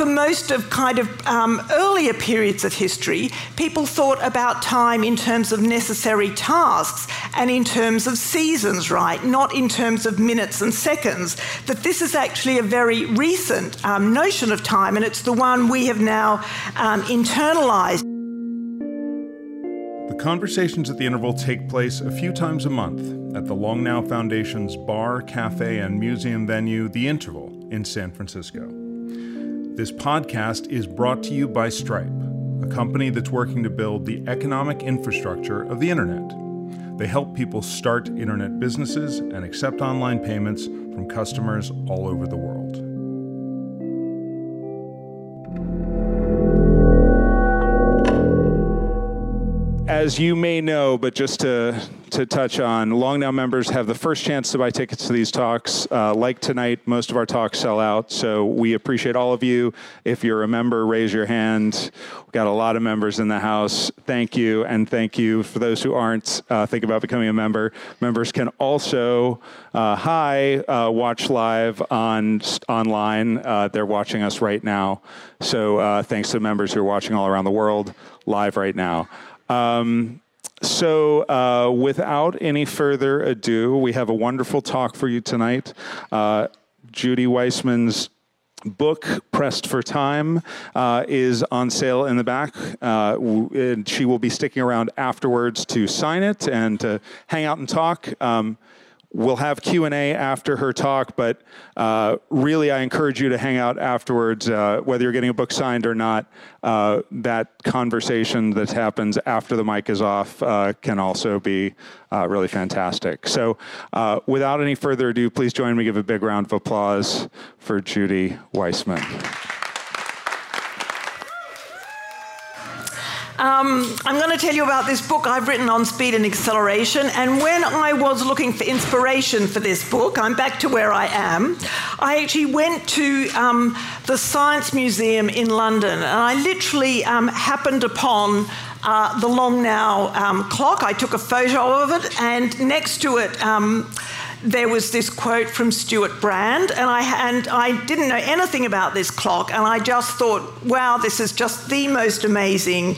for most of kind of um, earlier periods of history, people thought about time in terms of necessary tasks and in terms of seasons, right? Not in terms of minutes and seconds. That this is actually a very recent um, notion of time, and it's the one we have now um, internalized. The conversations at the interval take place a few times a month at the Long Now Foundation's bar, cafe, and museum venue, The Interval, in San Francisco. This podcast is brought to you by Stripe, a company that's working to build the economic infrastructure of the internet. They help people start internet businesses and accept online payments from customers all over the world. As you may know, but just to to touch on, Long Now members have the first chance to buy tickets to these talks. Uh, like tonight, most of our talks sell out, so we appreciate all of you. If you're a member, raise your hand. We've got a lot of members in the house. Thank you, and thank you for those who aren't. Uh, think about becoming a member. Members can also uh, hi uh, watch live on online. Uh, they're watching us right now. So uh, thanks to members who are watching all around the world live right now. Um, so, uh, without any further ado, we have a wonderful talk for you tonight. Uh, Judy Wajcman's book, Pressed for Time, uh, is on sale in the back. Uh, and she will be sticking around afterwards to sign it and to hang out and talk. Um, We'll have Q&A after her talk, but uh, really I encourage you to hang out afterwards, uh, whether you're getting a book signed or not. Uh, that conversation that happens after the mic is off uh, can also be uh, really fantastic. So uh, without any further ado, please join me, give a big round of applause for Judy Wajcman. Um, I'm going to tell you about this book I've written on speed and acceleration. And when I was looking for inspiration for this book, I'm back to where I am. I actually went to um, the Science Museum in London, and I literally um, happened upon. Uh, the Long Now um, clock. I took a photo of it, and next to it, um, there was this quote from Stewart Brand, and I, and I didn't know anything about this clock, and I just thought, wow, this is just the most amazing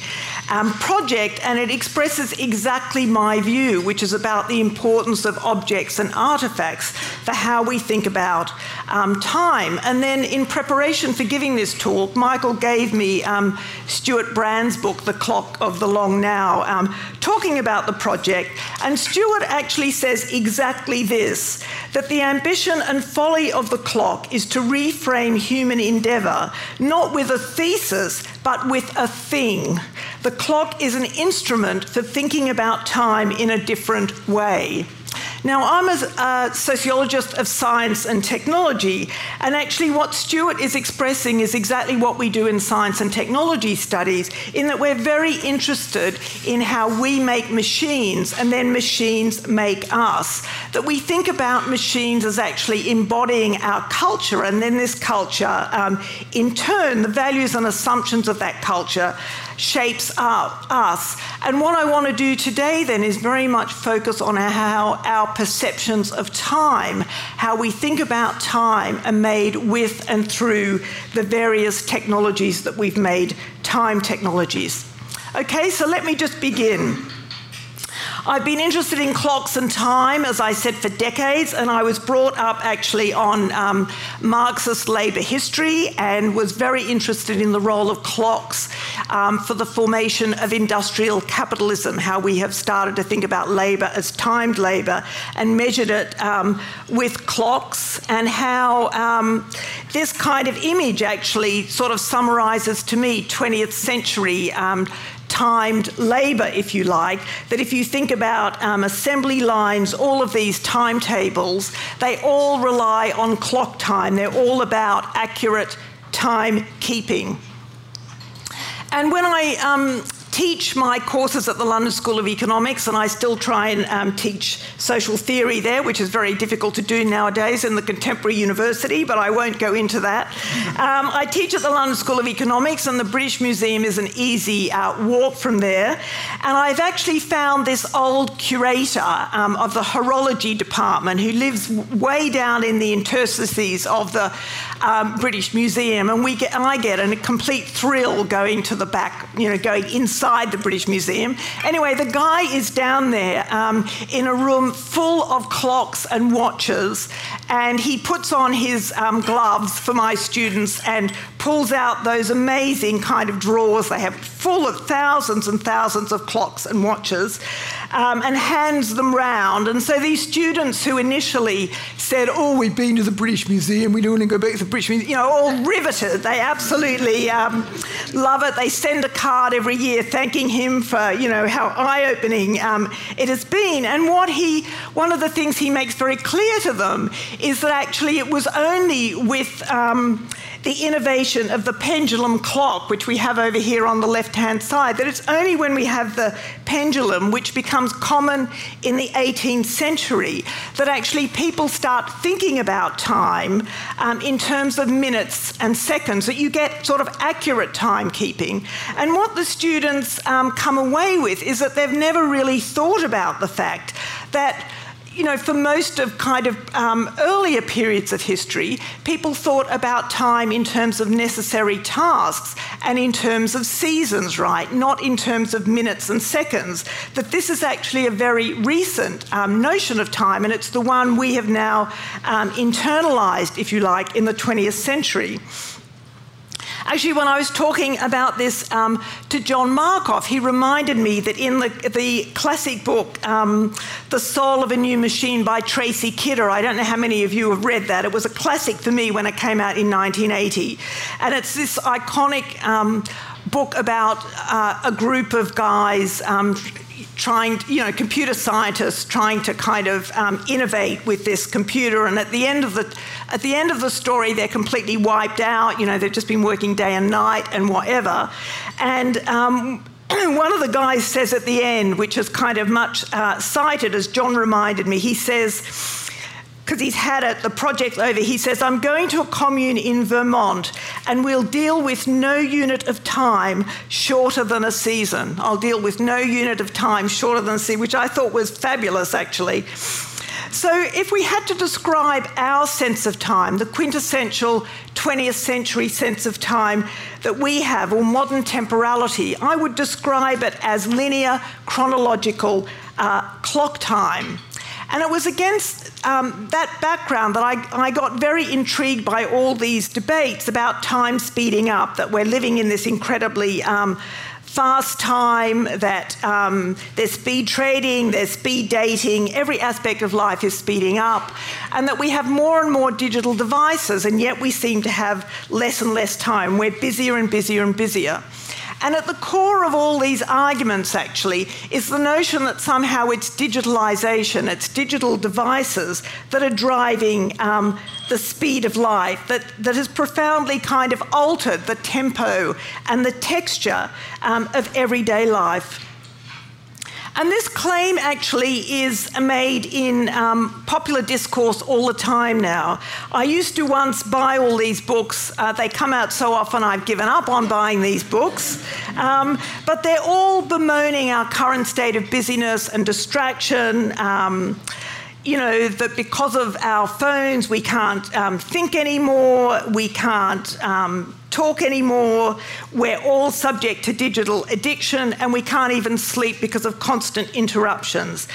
um, project, and it expresses exactly my view, which is about the importance of objects and artifacts for how we think about um, time. And then, in preparation for giving this talk, Michael gave me um, Stewart Brand's book, The Clock of the Long Now, um, talking about the project. And Stewart actually says exactly this that the ambition and folly of the clock is to reframe human endeavour, not with a thesis, but with a thing. The clock is an instrument for thinking about time in a different way. Now, I'm a, sociologist of science and technology, and actually, what Stewart is expressing is exactly what we do in science and technology studies, in that we're very interested in how we make machines and then machines make us. That we think about machines as actually embodying our culture, and then this culture, um, in turn, the values and assumptions of that culture shapes up us. And what I want to do today then is very much focus on how our perceptions of time, how we think about time, are made with and through the various technologies that we've made time technologies. Okay, so let me just begin. I've been interested in clocks and time, as I said, for decades, and I was brought up actually on um, Marxist labour history and was very interested in the role of clocks um, for the formation of industrial capitalism, how we have started to think about labour as timed labour and measured it um, with clocks, and how um, this kind of image actually sort of summarises to me 20th century um, timed labour, if you like, that if you think about um, assembly lines, all of these timetables, they all rely on clock time. They're all about accurate timekeeping. And when I um, teach my courses at the London School of Economics, and I still try and um, teach social theory there, which is very difficult to do nowadays in the contemporary university, but I won't go into that. Um, I teach at the London School of Economics, and the British Museum is an easy uh, walk from there. And I've actually found this old curator um, of the horology department who lives way down in the interstices of the um, British Museum, and we get, and I get a complete thrill going to the back, you know, going inside the British Museum. Anyway, the guy is down there um, in a room full of clocks and watches, and he puts on his um, gloves for my students and pulls out those amazing kind of drawers they have full of thousands and thousands of clocks and watches um, and hands them round. And so these students who initially said, Oh, we've been to the British Museum, we don't want to go back to the British Museum, you know, all riveted. They absolutely um, love it. They send a card every year thanking him for, you know, how eye opening um, it has been. And what he, one of the things he makes very clear to them is that actually it was only with um, the innovation of the pendulum clock, which we have over here on the left hand side, that it's only when we have the pendulum, which becomes common in the 18th century, that actually people start thinking about time um, in terms of minutes and seconds, that you get sort of accurate timekeeping. And what the students um, come away with is that they've never really thought about the fact that you know, for most of kind of um, earlier periods of history, people thought about time in terms of necessary tasks and in terms of seasons, right? Not in terms of minutes and seconds. That this is actually a very recent um, notion of time, and it's the one we have now um, internalized, if you like, in the 20th century. Actually, when I was talking about this um, to John Markoff, he reminded me that in the, the classic book, um, The Soul of a New Machine by Tracy Kidder, I don't know how many of you have read that. It was a classic for me when it came out in 1980. And it's this iconic um, book about uh, a group of guys um, trying, you know, computer scientists trying to kind of um, innovate with this computer. And at the end of the at the end of the story, they're completely wiped out. You know, they've just been working day and night and whatever. And um, one of the guys says at the end, which is kind of much uh, cited, as John reminded me, he says because he's had it, the project over, he says, I'm going to a commune in Vermont and we'll deal with no unit of time shorter than a season. I'll deal with no unit of time shorter than a season, which I thought was fabulous actually. So, if we had to describe our sense of time, the quintessential 20th century sense of time that we have, or modern temporality, I would describe it as linear chronological uh, clock time. And it was against um, that background that I, I got very intrigued by all these debates about time speeding up, that we're living in this incredibly um, fast time, that um, there's speed trading, there's speed dating, every aspect of life is speeding up, and that we have more and more digital devices, and yet we seem to have less and less time. We're busier and busier and busier. And at the core of all these arguments, actually, is the notion that somehow it's digitalization, it's digital devices that are driving um, the speed of life, that, that has profoundly kind of altered the tempo and the texture um, of everyday life. And this claim actually is made in um, popular discourse all the time now. I used to once buy all these books. Uh, they come out so often I've given up on buying these books. Um, but they're all bemoaning our current state of busyness and distraction. Um, you know, that because of our phones, we can't um, think anymore, we can't um, talk anymore, we're all subject to digital addiction, and we can't even sleep because of constant interruptions.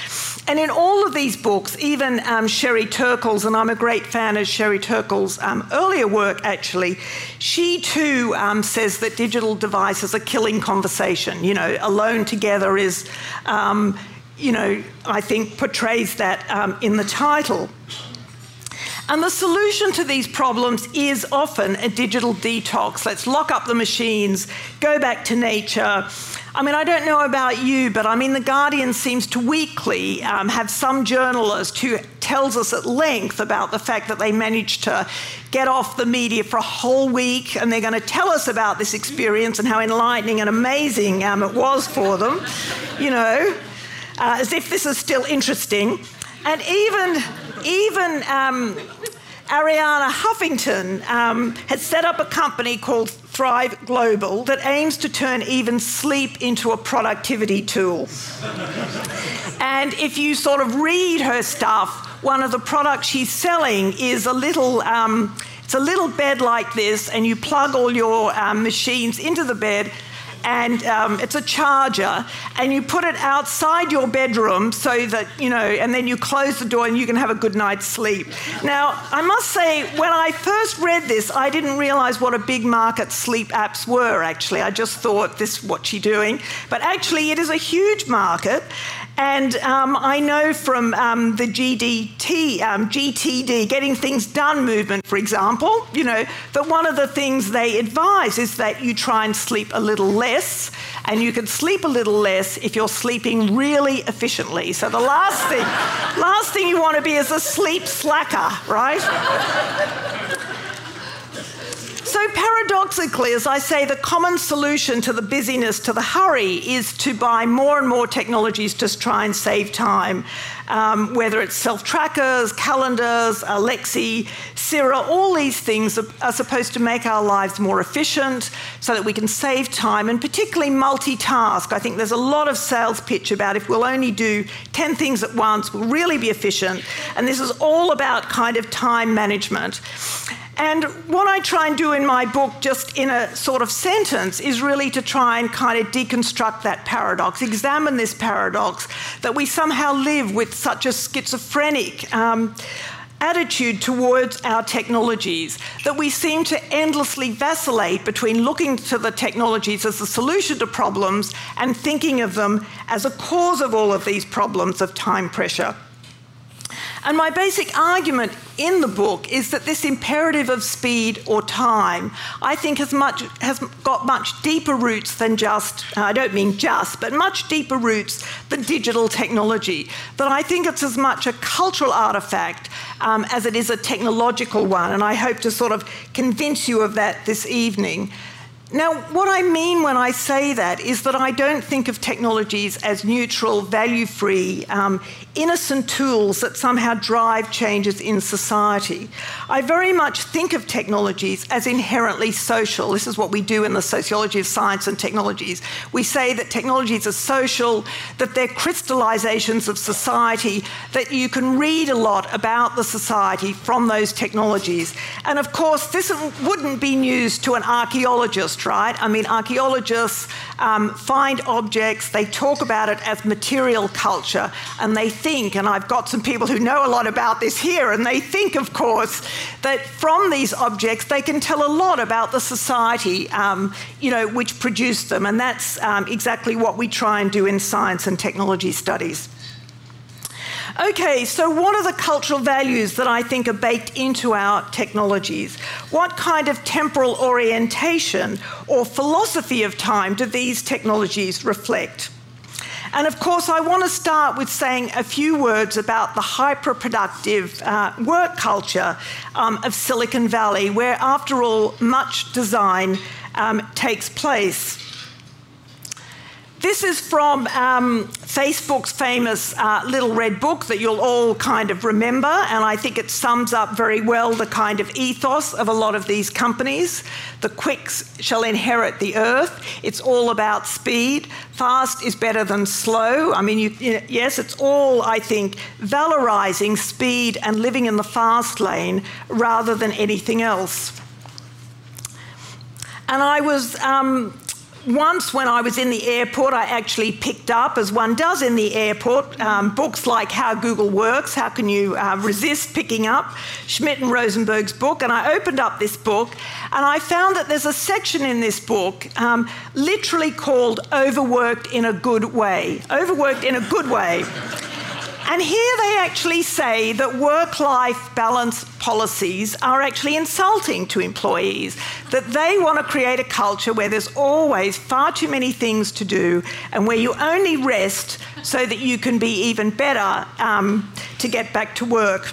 And in all of these books, even um, Sherry Turkle's, and I'm a great fan of Sherry Turkle's um, earlier work actually, she too um, says that digital devices are killing conversation. You know, alone together is um, you know, I think portrays that um, in the title. And the solution to these problems is often a digital detox. Let's lock up the machines, go back to nature. I mean, I don't know about you, but I mean, The Guardian seems to weekly um, have some journalist who tells us at length about the fact that they managed to get off the media for a whole week and they're going to tell us about this experience and how enlightening and amazing um, it was for them, you know, uh, as if this is still interesting. And even, even, um, Arianna Huffington um, has set up a company called Thrive Global that aims to turn even sleep into a productivity tool. and if you sort of read her stuff, one of the products she's selling is a little. Um, it's a little bed like this, and you plug all your um, machines into the bed, and um, it's a charger, and you put it outside your bedroom so that, you know, and then you close the door and you can have a good night's sleep. Now, I must say, when I first read this, I didn't realize what a big market sleep apps were, actually. I just thought, this, what's she doing? But actually, it is a huge market, and um, I know from um, the GDT, um, GTD, Getting Things Done movement, for example, you know, that one of the things they advise is that you try and sleep a little less, and you can sleep a little less if you're sleeping really efficiently. So the last thing, last thing you want to be is a sleep slacker, right? Paradoxically, as I say, the common solution to the busyness, to the hurry, is to buy more and more technologies to try and save time. Um, whether it's self trackers, calendars, Alexa, Siri, all these things are, are supposed to make our lives more efficient so that we can save time and particularly multitask. I think there's a lot of sales pitch about if we'll only do 10 things at once, we'll really be efficient. And this is all about kind of time management. And what I try and do in my book, just in a sort of sentence, is really to try and kind of deconstruct that paradox, examine this paradox that we somehow live with such a schizophrenic. Um, attitude towards our technologies, that we seem to endlessly vacillate between looking to the technologies as a solution to problems and thinking of them as a cause of all of these problems of time pressure. And my basic argument in the book is that this imperative of speed or time, I think, has, much, has got much deeper roots than just, I don't mean just, but much deeper roots than digital technology. That I think it's as much a cultural artifact um, as it is a technological one. And I hope to sort of convince you of that this evening. Now, what I mean when I say that is that I don't think of technologies as neutral, value free, um, innocent tools that somehow drive changes in society. I very much think of technologies as inherently social. This is what we do in the sociology of science and technologies. We say that technologies are social, that they're crystallizations of society, that you can read a lot about the society from those technologies. And of course, this wouldn't be news to an archaeologist right? I mean, archaeologists um, find objects, they talk about it as material culture, and they think, and I've got some people who know a lot about this here, and they think, of course, that from these objects they can tell a lot about the society, um, you know, which produced them, and that's um, exactly what we try and do in science and technology studies. Okay, so what are the cultural values that I think are baked into our technologies? What kind of temporal orientation or philosophy of time do these technologies reflect? And of course, I want to start with saying a few words about the hyper productive uh, work culture um, of Silicon Valley, where, after all, much design um, takes place. This is from um, Facebook's famous uh, Little Red Book that you'll all kind of remember, and I think it sums up very well the kind of ethos of a lot of these companies. The quicks shall inherit the earth. It's all about speed. Fast is better than slow. I mean, you, yes, it's all, I think, valorizing speed and living in the fast lane rather than anything else. And I was. Um, once, when I was in the airport, I actually picked up, as one does in the airport, um, books like How Google Works, How Can You uh, Resist Picking Up, Schmidt and Rosenberg's book. And I opened up this book and I found that there's a section in this book um, literally called Overworked in a Good Way. Overworked in a Good Way. And here they actually say that work life balance policies are actually insulting to employees, that they want to create a culture where there's always far too many things to do and where you only rest so that you can be even better um, to get back to work.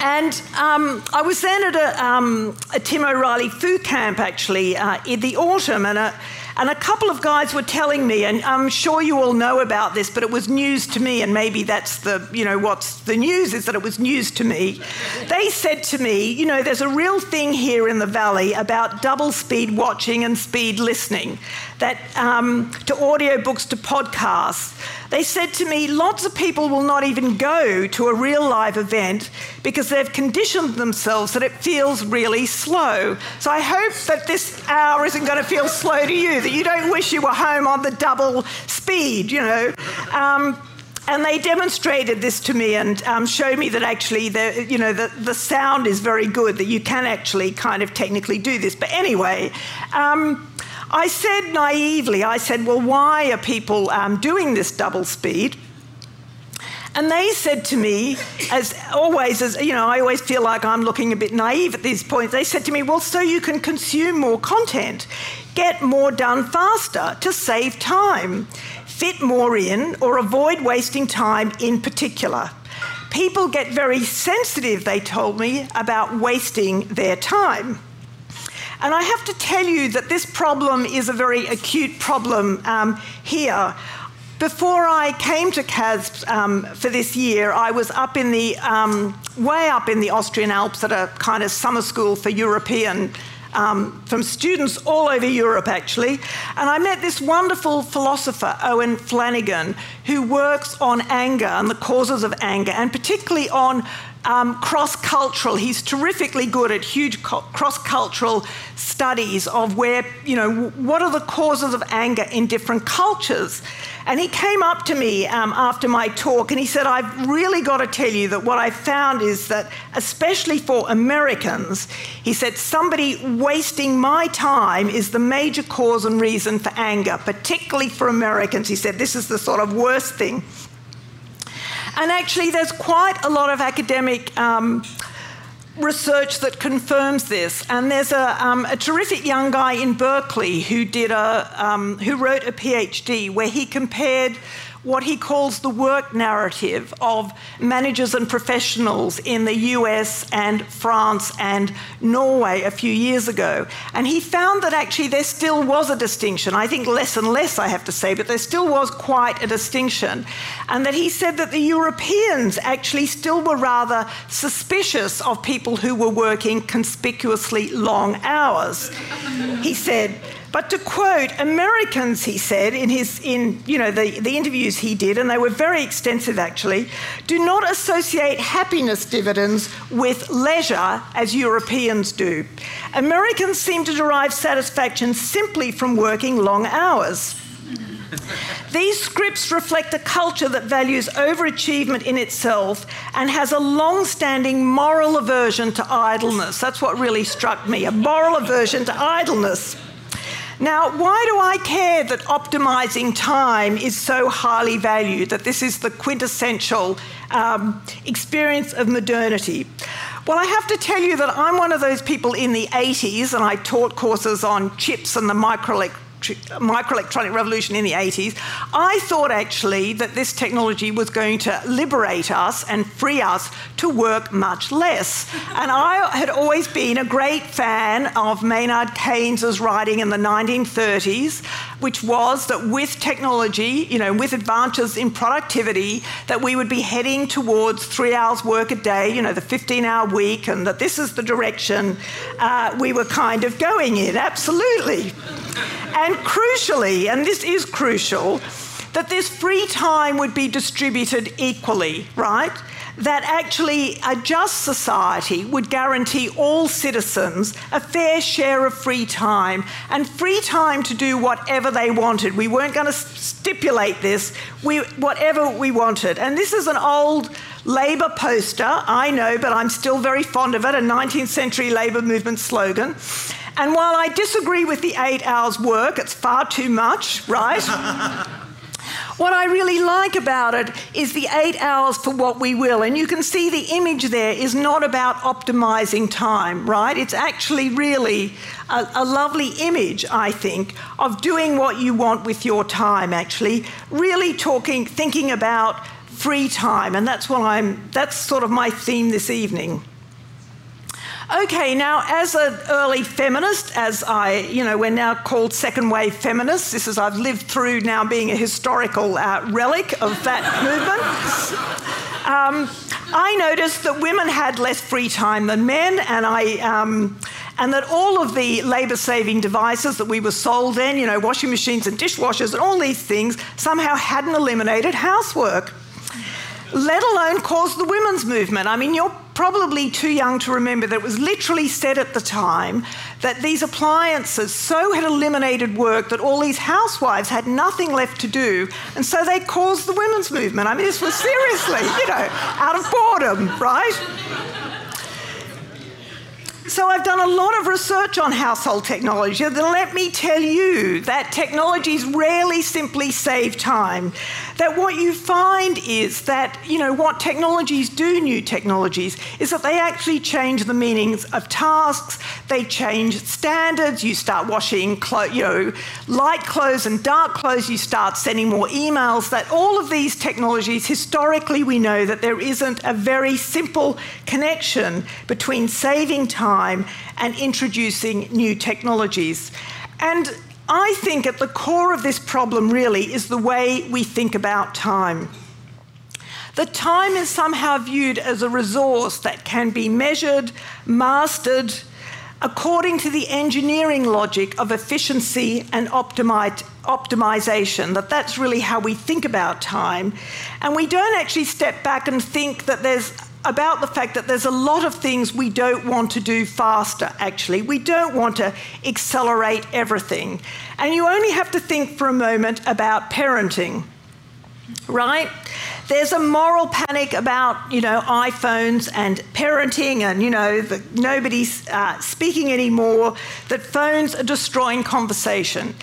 And um, I was then at a, um, a, Tim O'Reilly Foo Camp actually uh, in the autumn, and a, and a couple of guys were telling me, and I'm sure you all know about this, but it was news to me, and maybe that's the, you know, what's the news is that it was news to me. They said to me, you know, there's a real thing here in the valley about double speed watching and speed listening, that um, to audiobooks, to podcasts. They said to me, lots of people will not even go to a real live event because they've conditioned themselves that it feels really slow. So I hope that this hour isn't going to feel slow to you, that you don't wish you were home on the double speed, you know. Um, and they demonstrated this to me and um, showed me that actually the you know the, the sound is very good that you can actually kind of technically do this but anyway um, I said naively, I said, well, why are people um, doing this double speed? And they said to me, as always, as you know, I always feel like I'm looking a bit naive at these points. They said to me, well, so you can consume more content, get more done faster to save time, fit more in, or avoid wasting time in particular. People get very sensitive, they told me, about wasting their time. And I have to tell you that this problem is a very acute problem um, here. Before I came to CASBS um, for this year, I was up in the, um, way up in the Austrian Alps at a kind of summer school for European um, from students all over Europe, actually. And I met this wonderful philosopher, Owen Flanagan, who works on anger and the causes of anger, and particularly on um, cross cultural. He's terrifically good at huge cross cultural studies of where, you know, what are the causes of anger in different cultures. And he came up to me um, after my talk and he said, I've really got to tell you that what I found is that, especially for Americans, he said, somebody wasting my time is the major cause and reason for anger, particularly for Americans. He said, this is the sort of worst thing. And actually, there's quite a lot of academic. Um, research that confirms this. And there's a, um, a, terrific young guy in Berkeley who did a um, who wrote a PhD where he compared what he calls the work narrative of managers and professionals in the US and France and Norway a few years ago. And he found that actually there still was a distinction. I think less and less, I have to say, but there still was quite a distinction. And that he said that the Europeans actually still were rather suspicious of people who were working conspicuously long hours. he said, but to quote Americans, he said in his in you know the, the interviews he did, and they were very extensive actually, do not associate happiness dividends with leisure as Europeans do. Americans seem to derive satisfaction simply from working long hours. These scripts reflect a culture that values overachievement in itself and has a long standing moral aversion to idleness. That's what really struck me a moral aversion to idleness. Now, why do I care that optimizing time is so highly valued, that this is the quintessential um, experience of modernity? Well, I have to tell you that I'm one of those people in the 80s, and I taught courses on chips and the microelectronics microelectronic revolution in the 80s, I thought actually that this technology was going to liberate us and free us to work much less. And I had always been a great fan of Maynard Keynes's writing in the 1930s, which was that with technology, you know, with advances in productivity, that we would be heading towards three hours work a day, you know, the 15 hour week, and that this is the direction uh, we were kind of going in, absolutely. Crucially, and this is crucial, that this free time would be distributed equally, right? That actually a just society would guarantee all citizens a fair share of free time and free time to do whatever they wanted. We weren't going to stipulate this, we, whatever we wanted. And this is an old Labour poster, I know, but I'm still very fond of it, a 19th century Labour movement slogan. And while I disagree with the eight hours work, it's far too much, right? What I really like about it is the eight hours for what we will. And you can see the image there is not about optimizing time, right? It's actually really a, a, lovely image, I think, of doing what you want with your time, actually. Really talking, thinking about free time. And that's what I'm, that's sort of my theme this evening. Okay, now as an early feminist, as I, you know, we're now called second wave feminists. This is I've lived through now being a historical uh, relic of that movement. Um, I noticed that women had less free time than men, and I. Um, and that all of the labour saving devices that we were sold then, you know, washing machines and dishwashers and all these things, somehow hadn't eliminated housework, let alone caused the women's movement. I mean, you're probably too young to remember that it was literally said at the time that these appliances so had eliminated work that all these housewives had nothing left to do, and so they caused the women's movement. I mean, this was seriously, you know, out of boredom, right? So I've done a lot of research on household technology. And let me tell you that technologies rarely simply save time. That what you find is that, you know, what technologies do, new technologies, is that they actually change the meanings of tasks, they change standards. You start washing, clo- you know, light clothes and dark clothes, you start sending more emails. That all of these technologies, historically, we know that there isn't a very simple connection between saving time and introducing new technologies. And I think at the core of this problem really is the way we think about time. The time is somehow viewed as a resource that can be measured, mastered, according to the engineering logic of efficiency and optimization that that's really how we think about time and we don't actually step back and think that there's about the fact that there's a lot of things we don't want to do faster, actually. We don't want to accelerate everything. And you only have to think for a moment about parenting, right? There's a moral panic about, you know, iPhones and parenting, and, you know, nobody's uh, speaking anymore, that phones are destroying conversation.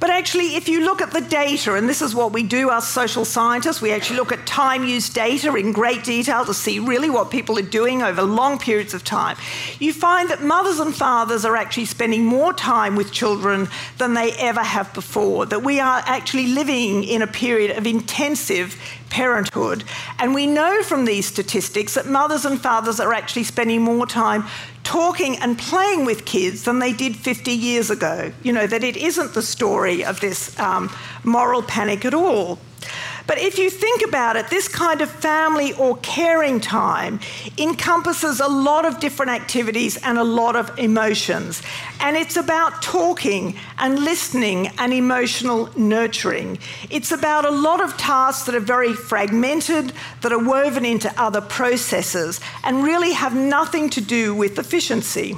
But actually, if you look at the data, and this is what we do, us social scientists, we actually look at time use data in great detail to see really what people are doing over long periods of time. You find that mothers and fathers are actually spending more time with children than they ever have before, that we are actually living in a period of intensive parenthood. And we know from these statistics that mothers and fathers are actually spending more time talking and playing with kids than they did 50 years ago. You know, that it isn't the story of this um, moral panic at all. But if you think about it, this kind of family or caring time encompasses a lot of different activities and a lot of emotions. And it's about talking and listening and emotional nurturing. It's about a lot of tasks that are very fragmented, that are woven into other processes, and really have nothing to do with efficiency.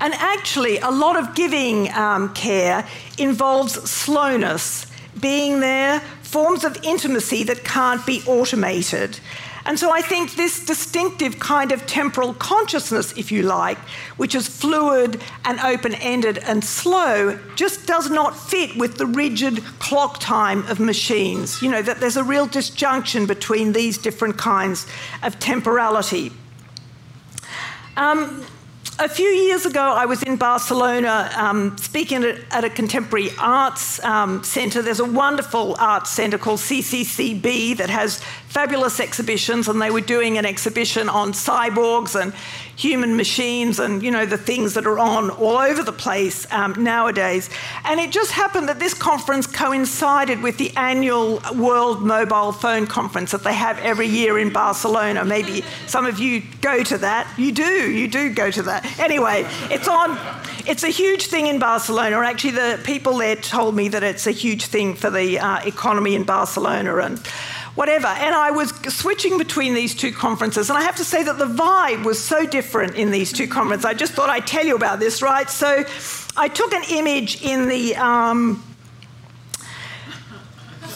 And actually, a lot of giving um, care involves slowness, being there, forms of intimacy that can't be automated. And so I think this distinctive kind of temporal consciousness, if you like, which is fluid and open ended and slow, just does not fit with the rigid clock time of machines. You know, that there's a real disjunction between these different kinds of temporality. Um, a few years ago, I was in Barcelona um, speaking at, a contemporary arts um, centre. There's a wonderful arts centre called CCCB that has fabulous exhibitions, and they were doing an exhibition on cyborgs and human machines and you know the things that are on all over the place um, nowadays. And it just happened that this conference coincided with the annual World Mobile Phone Conference that they have every year in Barcelona. Maybe some of you go to that. You do, you do go to that. Anyway, it's on. It's a huge thing in Barcelona. Actually, the people there told me that it's a huge thing for the uh, economy in Barcelona and whatever. And I was switching between these two conferences, and I have to say that the vibe was so different in these two conferences. I just thought I'd tell you about this, right? So I took an image in the. Um,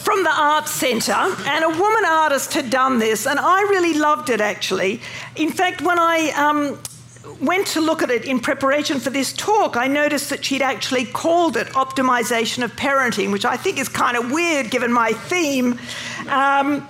from the Arts Centre, and a woman artist had done this, and I really loved it actually. In fact, when I um, went to look at it in preparation for this talk, I noticed that she'd actually called it optimization of parenting, which I think is kind of weird given my theme. Um,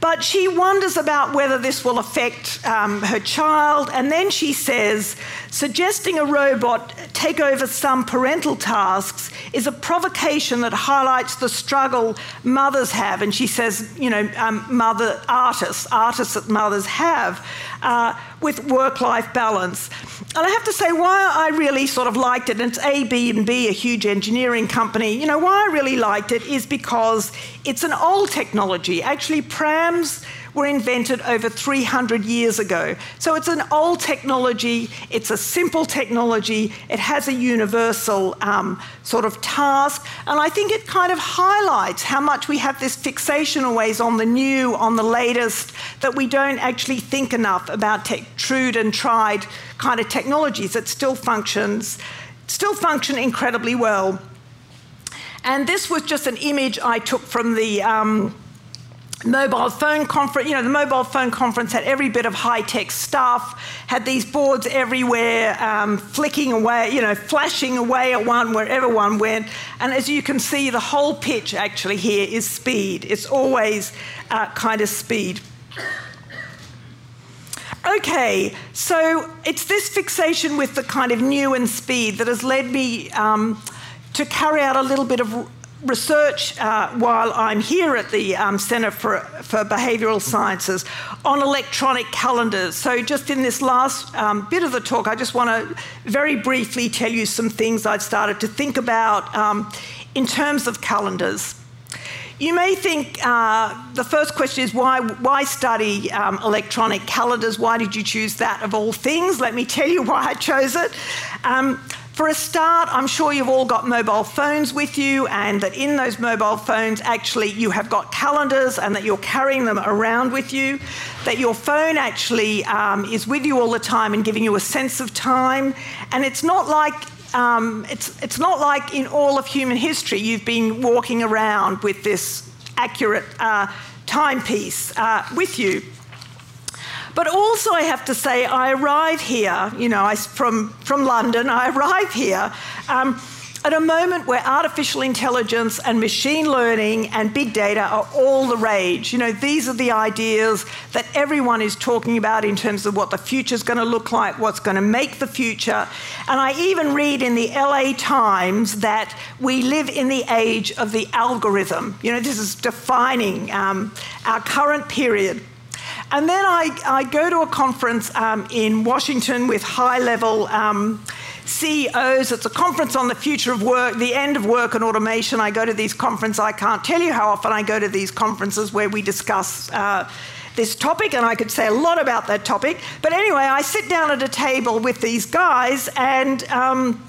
but she wonders about whether this will affect um, her child, and then she says, suggesting a robot take over some parental tasks is a provocation that highlights the struggle mothers have. And she says, you know, um, mother artists, artists that mothers have uh, with work-life balance. And I have to say, why I really sort of liked it, and it's A, B, and B, a huge engineering company. You know, why I really liked it is because it's an old technology. Actually, prams were invented over 300 years ago. So it's an old technology, it's a simple technology, it has a universal um, sort of task, and I think it kind of highlights how much we have this fixation always on the new, on the latest, that we don't actually think enough about te- true and tried kind of technologies that still functions, still function incredibly well. And this was just an image I took from the um, mobile phone conference. You know, the mobile phone conference had every bit of high tech stuff, had these boards everywhere, um, flicking away, you know, flashing away at one wherever one went. And as you can see, the whole pitch actually here is speed. It's always uh, kind of speed. Okay, so it's this fixation with the kind of new and speed that has led me um, to carry out a little bit of research uh, while I'm here at the um, Centre for, for Behavioural Sciences on electronic calendars. So, just in this last um, bit of the talk, I just want to very briefly tell you some things I've started to think about um, in terms of calendars. You may think uh, the first question is why, why study um, electronic calendars? Why did you choose that of all things? Let me tell you why I chose it. Um, for a start, I'm sure you've all got mobile phones with you, and that in those mobile phones, actually, you have got calendars and that you're carrying them around with you. That your phone actually um, is with you all the time and giving you a sense of time. And it's not like um, it's, it's not like in all of human history you've been walking around with this accurate uh, timepiece uh, with you. But also, I have to say, I arrive here, you know, I, from, from London, I arrive here um, at a moment where artificial intelligence and machine learning and big data are all the rage. You know, these are the ideas that everyone is talking about in terms of what the future is going to look like, what's going to make the future. And I even read in the LA Times that we live in the age of the algorithm. You know, this is defining um, our current period. And then I, I go to a conference um, in Washington with high level um, CEOs. It's a conference on the future of work, the end of work and automation. I go to these conferences. I can't tell you how often I go to these conferences where we discuss. Uh, this topic, and I could say a lot about that topic. But anyway, I sit down at a table with these guys, and um,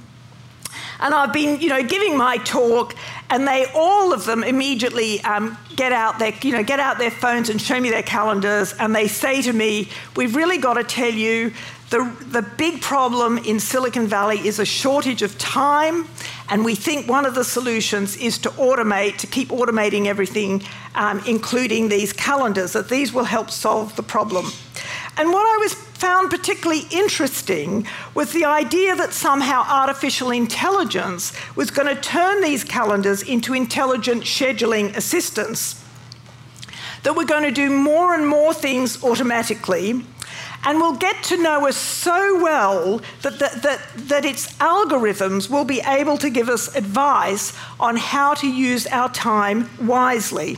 and I've been, you know, giving my talk, and they all of them immediately um, get out their, you know, get out their phones and show me their calendars, and they say to me, "We've really got to tell you." The, the big problem in Silicon Valley is a shortage of time, and we think one of the solutions is to automate, to keep automating everything, um, including these calendars, that these will help solve the problem. And what I was found particularly interesting was the idea that somehow artificial intelligence was going to turn these calendars into intelligent scheduling assistants. That we're going to do more and more things automatically, and will get to know us so well that, that, that, that, its algorithms will be able to give us advice on how to use our time wisely.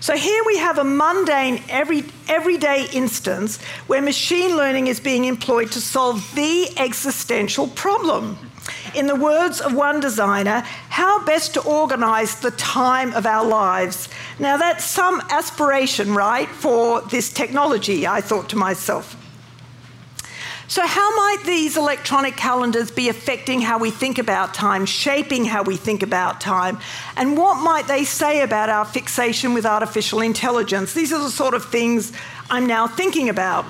So here we have a mundane, every, everyday instance where machine learning is being employed to solve the existential problem. In the words of one designer, how best to organize the time of our lives. Now, that's some aspiration, right, for this technology, I thought to myself. So, how might these electronic calendars be affecting how we think about time, shaping how we think about time? And what might they say about our fixation with artificial intelligence? These are the sort of things I'm now thinking about.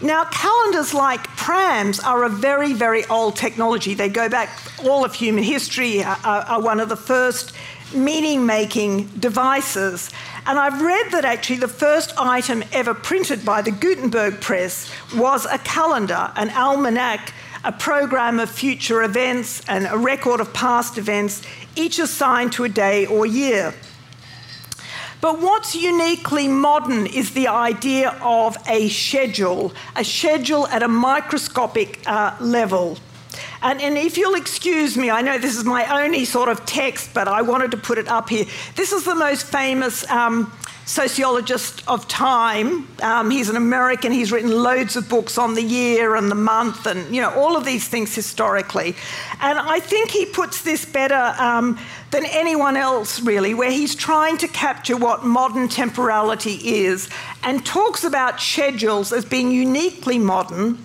Now, calendars like prams are a very, very old technology. They go back all of human history, are, are one of the first meaning making devices. And I've read that actually the first item ever printed by the Gutenberg Press was a calendar, an almanac, a program of future events, and a record of past events, each assigned to a day or year. But what's uniquely modern is the idea of a schedule, a schedule at a microscopic uh, level. And, and, if you'll excuse me, I know this is my only sort of text, but I wanted to put it up here. This is the most famous um, sociologist of time. Um, he's an American. He's written loads of books on the year and the month and, you know, all of these things historically. And I think he puts this better um, than anyone else, really, where he's trying to capture what modern temporality is and talks about schedules as being uniquely modern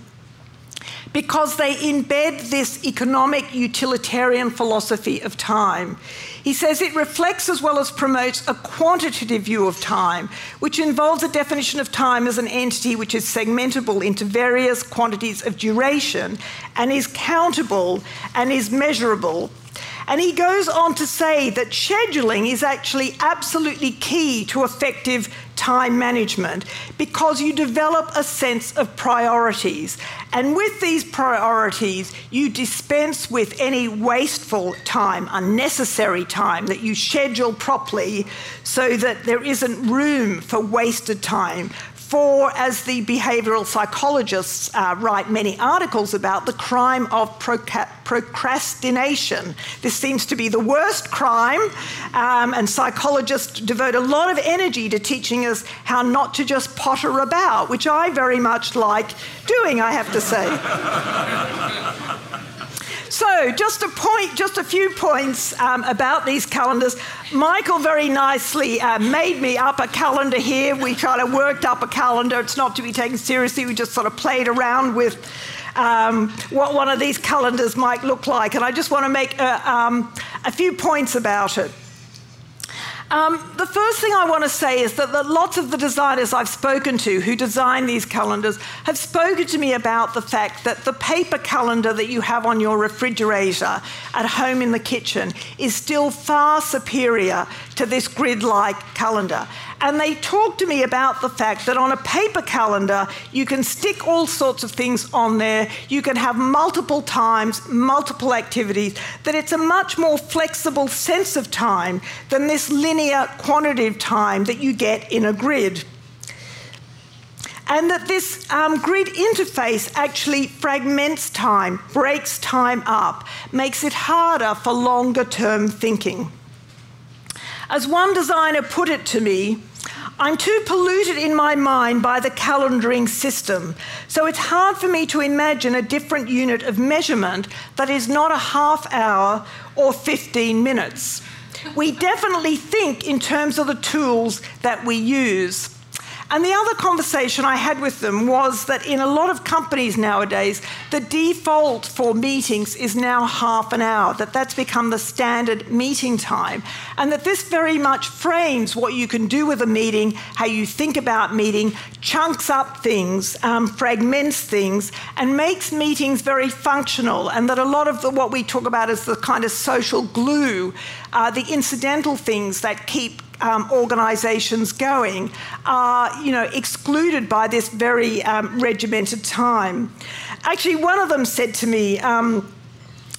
because they embed this economic utilitarian philosophy of time. He says it reflects as well as promotes a quantitative view of time, which involves a definition of time as an entity which is segmentable into various quantities of duration and is countable and is measurable and he goes on to say that scheduling is actually absolutely key to effective time management because you develop a sense of priorities. And with these priorities, you dispense with any wasteful time, unnecessary time, that you schedule properly so that there isn't room for wasted time for, as the behavioral psychologists uh, write many articles about, the crime of proca- procrastination. This seems to be the worst crime, um, and psychologists devote a lot of energy to teaching us how not to just potter about, which I very much like doing, I have to say. So, just a point, just a few points um, about these calendars. Michael very nicely uh, made me up a calendar here. We kind of worked up a calendar. It's not to be taken seriously. We just sort of played around with um, what one of these calendars might look like. And I just want to make um, a few points about it. Um, the first thing I want to say is that, that lots of the designers I've spoken to who design these calendars have spoken to me about the fact that the paper calendar that you have on your refrigerator at home in the kitchen is still far superior to this grid like calendar. And they talked to me about the fact that on a paper calendar, you can stick all sorts of things on there. You can have multiple times, multiple activities, that it's a much more flexible sense of time than this linear quantitative time that you get in a grid and that this um, grid interface actually fragments time, breaks time up, makes it harder for longer term thinking. As one designer put it to me, I'm too polluted in my mind by the calendaring system, so it's hard for me to imagine a different unit of measurement that is not a half hour or 15 minutes. We definitely think in terms of the tools that we use. And the other conversation I had with them was that in a lot of companies nowadays, the default for meetings is now half an hour, that that's become the standard meeting time. And that this very much frames what you can do with a meeting, how you think about meeting, chunks up things, um, fragments things, and makes meetings very functional. And that a lot of the, what we talk about as the kind of social glue, uh, the incidental things that keep um, organisations going are, you know, excluded by this very um, regimented time. Actually, one of them said to me, um,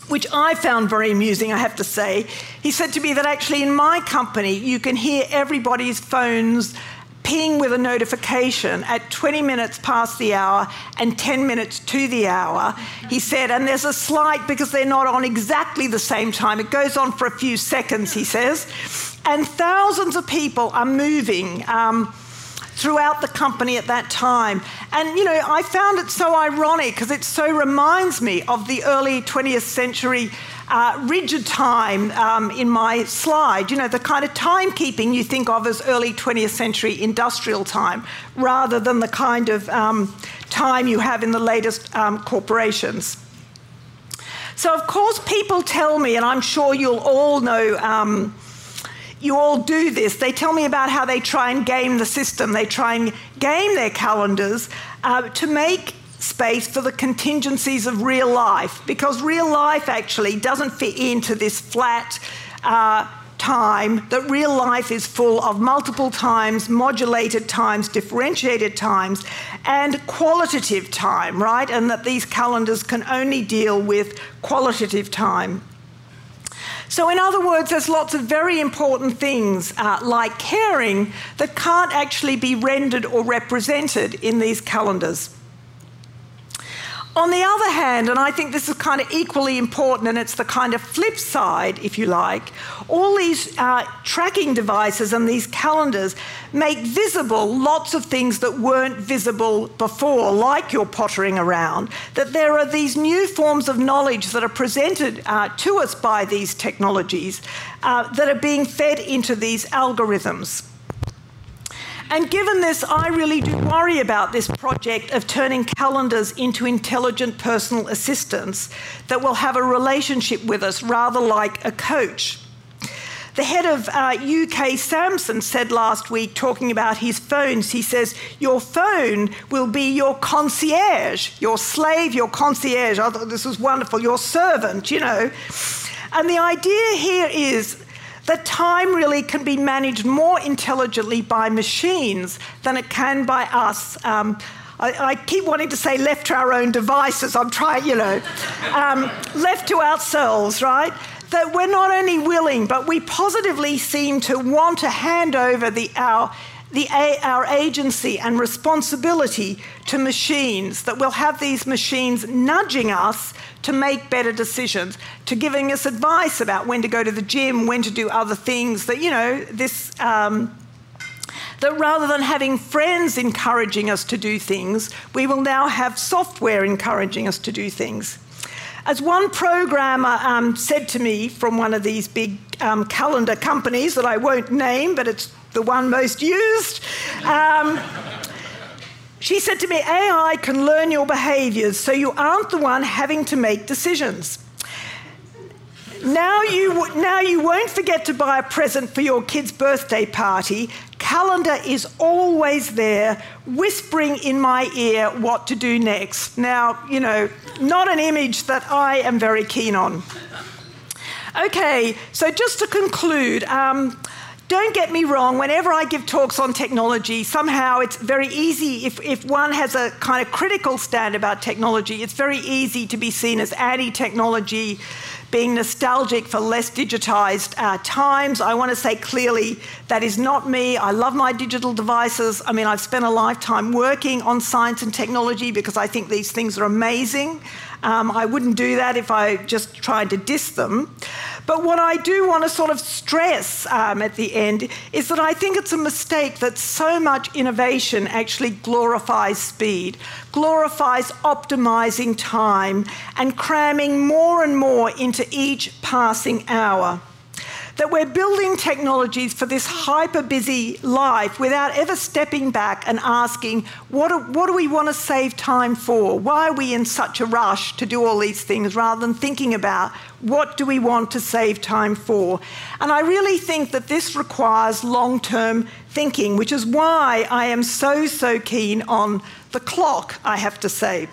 which I found very amusing, I have to say. He said to me that actually in my company, you can hear everybody's phones ping with a notification at 20 minutes past the hour and 10 minutes to the hour. He said, and there's a slight, because they're not on exactly the same time, it goes on for a few seconds, he says. And thousands of people are moving. Um, throughout the company at that time. And, you know, I found it so ironic because it so reminds me of the early 20th century uh, rigid time um, in my slide, you know, the kind of timekeeping you think of as early 20th century industrial time, rather than the kind of um, time you have in the latest um, corporations. So, of course, people tell me, and I'm sure you'll all know um, you all do this. They tell me about how they try and game the system. They try and game their calendars uh, to make space for the contingencies of real life because real life actually doesn't fit into this flat uh, time, that real life is full of multiple times, modulated times, differentiated times, and qualitative time, right? And that these calendars can only deal with qualitative time. So, in other words, there's lots of very important things uh, like caring that can't actually be rendered or represented in these calendars. On the other hand, and I think this is kind of equally important, and it's the kind of flip side, if you like, all these uh, tracking devices and these calendars make visible lots of things that weren't visible before, like your pottering around. That there are these new forms of knowledge that are presented uh, to us by these technologies uh, that are being fed into these algorithms. And given this, I really do worry about this project of turning calendars into intelligent personal assistants that will have a relationship with us rather like a coach. The head of uh, UK Samsung said last week, talking about his phones, he says, Your phone will be your concierge, your slave, your concierge. I thought this was wonderful, your servant, you know. And the idea here is that time really can be managed more intelligently by machines than it can by us. Um, I, I, keep wanting to say left to our own devices. I'm trying, you know, um, left to ourselves, right? That we're not only willing, but we positively seem to want to hand over the, our the, our agency and responsibility to machines, that we'll have these machines nudging us to make better decisions, to giving us advice about when to go to the gym, when to do other things, that, you know, this. Um, that rather than having friends encouraging us to do things, we will now have software encouraging us to do things. As one programmer um, said to me from one of these big um, calendar companies that I won't name, but it's the one most used. She said to me, AI can learn your behaviors so you aren't the one having to make decisions. Now you, now you won't forget to buy a present for your kid's birthday party. Calendar is always there, whispering in my ear what to do next. Now, you know, not an image that I am very keen on. Okay, so just to conclude, um, don't get me wrong, whenever I give talks on technology, somehow it's very easy, if, if one has a kind of critical stand about technology, it's very easy to be seen as anti technology, being nostalgic for less digitized uh, times. I want to say clearly that is not me. I love my digital devices. I mean, I've spent a lifetime working on science and technology because I think these things are amazing. Um, I wouldn't do that if I just tried to diss them. But what I do want to sort of stress um, at the end is that I think it's a mistake that so much innovation actually glorifies speed, glorifies optimizing time, and cramming more and more into each passing hour that we're building technologies for this hyper busy life without ever stepping back and asking, what do, what do we want to save time for? Why are we in such a rush to do all these things rather than thinking about what do we want to save time for? And I really think that this requires long term thinking, which is why I am so, so keen on the clock, I have to say.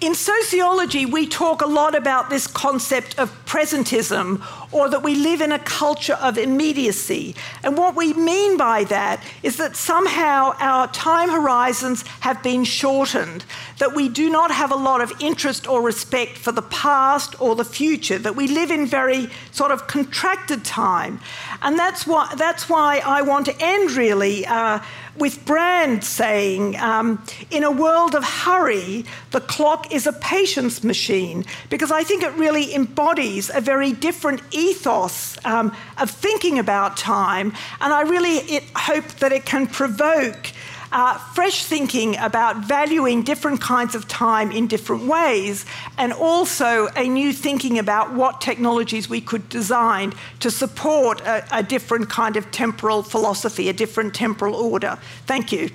In sociology, we talk a lot about this concept of presentism or that we live in a culture of immediacy. And what we mean by that is that somehow our time horizons have been shortened, that we do not have a lot of interest or respect for the past or the future, that we live in very sort of contracted time. And that's why, that's why I want to end really. Uh, with Brand saying, um, in a world of hurry, the clock is a patience machine, because I think it really embodies a very different ethos um, of thinking about time. And I really it, hope that it can provoke uh, fresh thinking about valuing different kinds of time in different ways, and also a new thinking about what technologies we could design to support a, a different kind of temporal philosophy, a different temporal order. Thank you.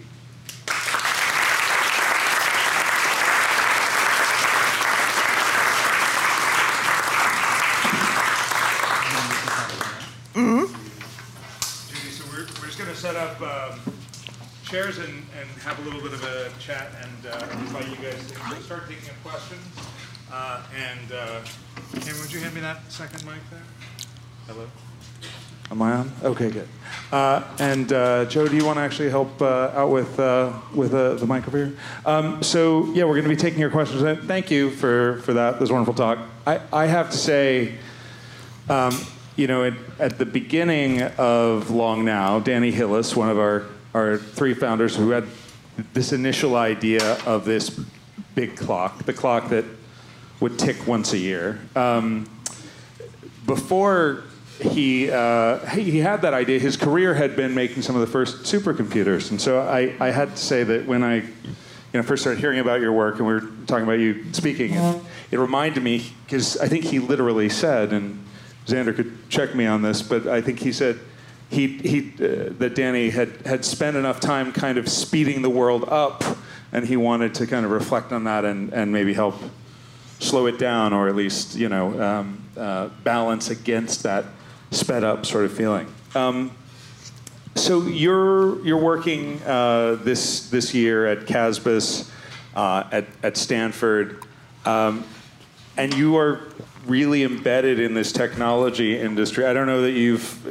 Mm-hmm. So we're, we're just going to set up. Um chairs and, and have a little bit of a chat and uh, invite you guys to start taking questions. Uh, and uh, Kim, would you hand me that second mic there? Hello. Am I on? Okay, good. Uh, and uh, Joe, do you want to actually help uh, out with uh, with uh, the mic over here? Um, so yeah, we're going to be taking your questions. Thank you for for that. This wonderful talk. I, I have to say, um, you know, at, at, the beginning of Long Now, Danny Hillis, one of our our three founders, who had this initial idea of this big clock, the clock that would tick once a year. Um, before he, uh, he had that idea. His career had been making some of the first supercomputers, and so I, I had to say that when I, you know, first started hearing about your work and we were talking about you speaking, it, it reminded me because I think he literally said, and Xander could check me on this, but I think he said he, he uh, that Danny had had spent enough time kind of speeding the world up, and he wanted to kind of reflect on that and and maybe help slow it down or at least you know um, uh, balance against that sped up sort of feeling. Um, so you're you're working uh, this this year at CASBS, uh, at at Stanford, um, and you are really embedded in this technology industry. I don't know that you've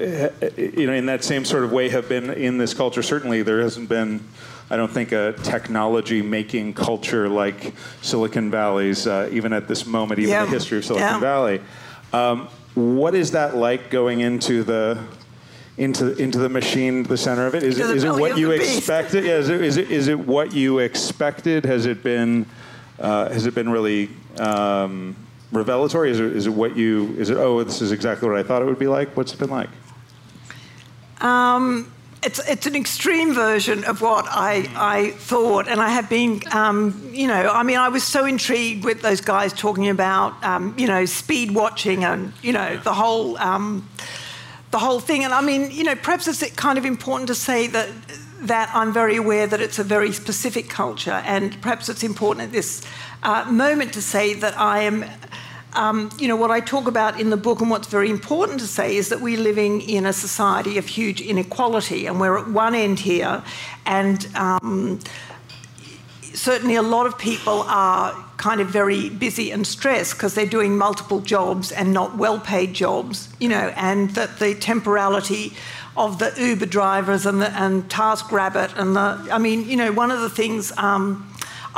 you know in that same sort of way have been in this culture. Certainly, there hasn't been. I don't think a technology making culture like Silicon Valley's, uh, even at this moment, even yeah. the history of Silicon yeah. Valley. Um, what is that like going into the into into the machine, the center of it? Is it, is it what you expected? Yeah, is, it, is it is it what you expected? Has it been uh, has it been really um, revelatory? Is it is it what you is it? Oh, this is exactly what I thought it would be like. What's it been like? Um, it's, it's an extreme version of what I, I thought, and I have been, um, you know, I mean, I was so intrigued with those guys talking about, um, you know, speed watching and, you know, the whole, um, the whole thing. And I mean, you know, perhaps it's kind of important to say that that I'm very aware that it's a very specific culture, and perhaps it's important at this uh, moment to say that I am um, you know, what I talk about in the book and what's very important to say is that we're living in a society of huge inequality, and we're at one end here, and um, certainly a lot of people are kind of very busy and stressed because they're doing multiple jobs and not well-paid jobs, you know, and that the temporality of the Uber drivers and the and TaskRabbit and the, I mean, you know, one of the things. Um,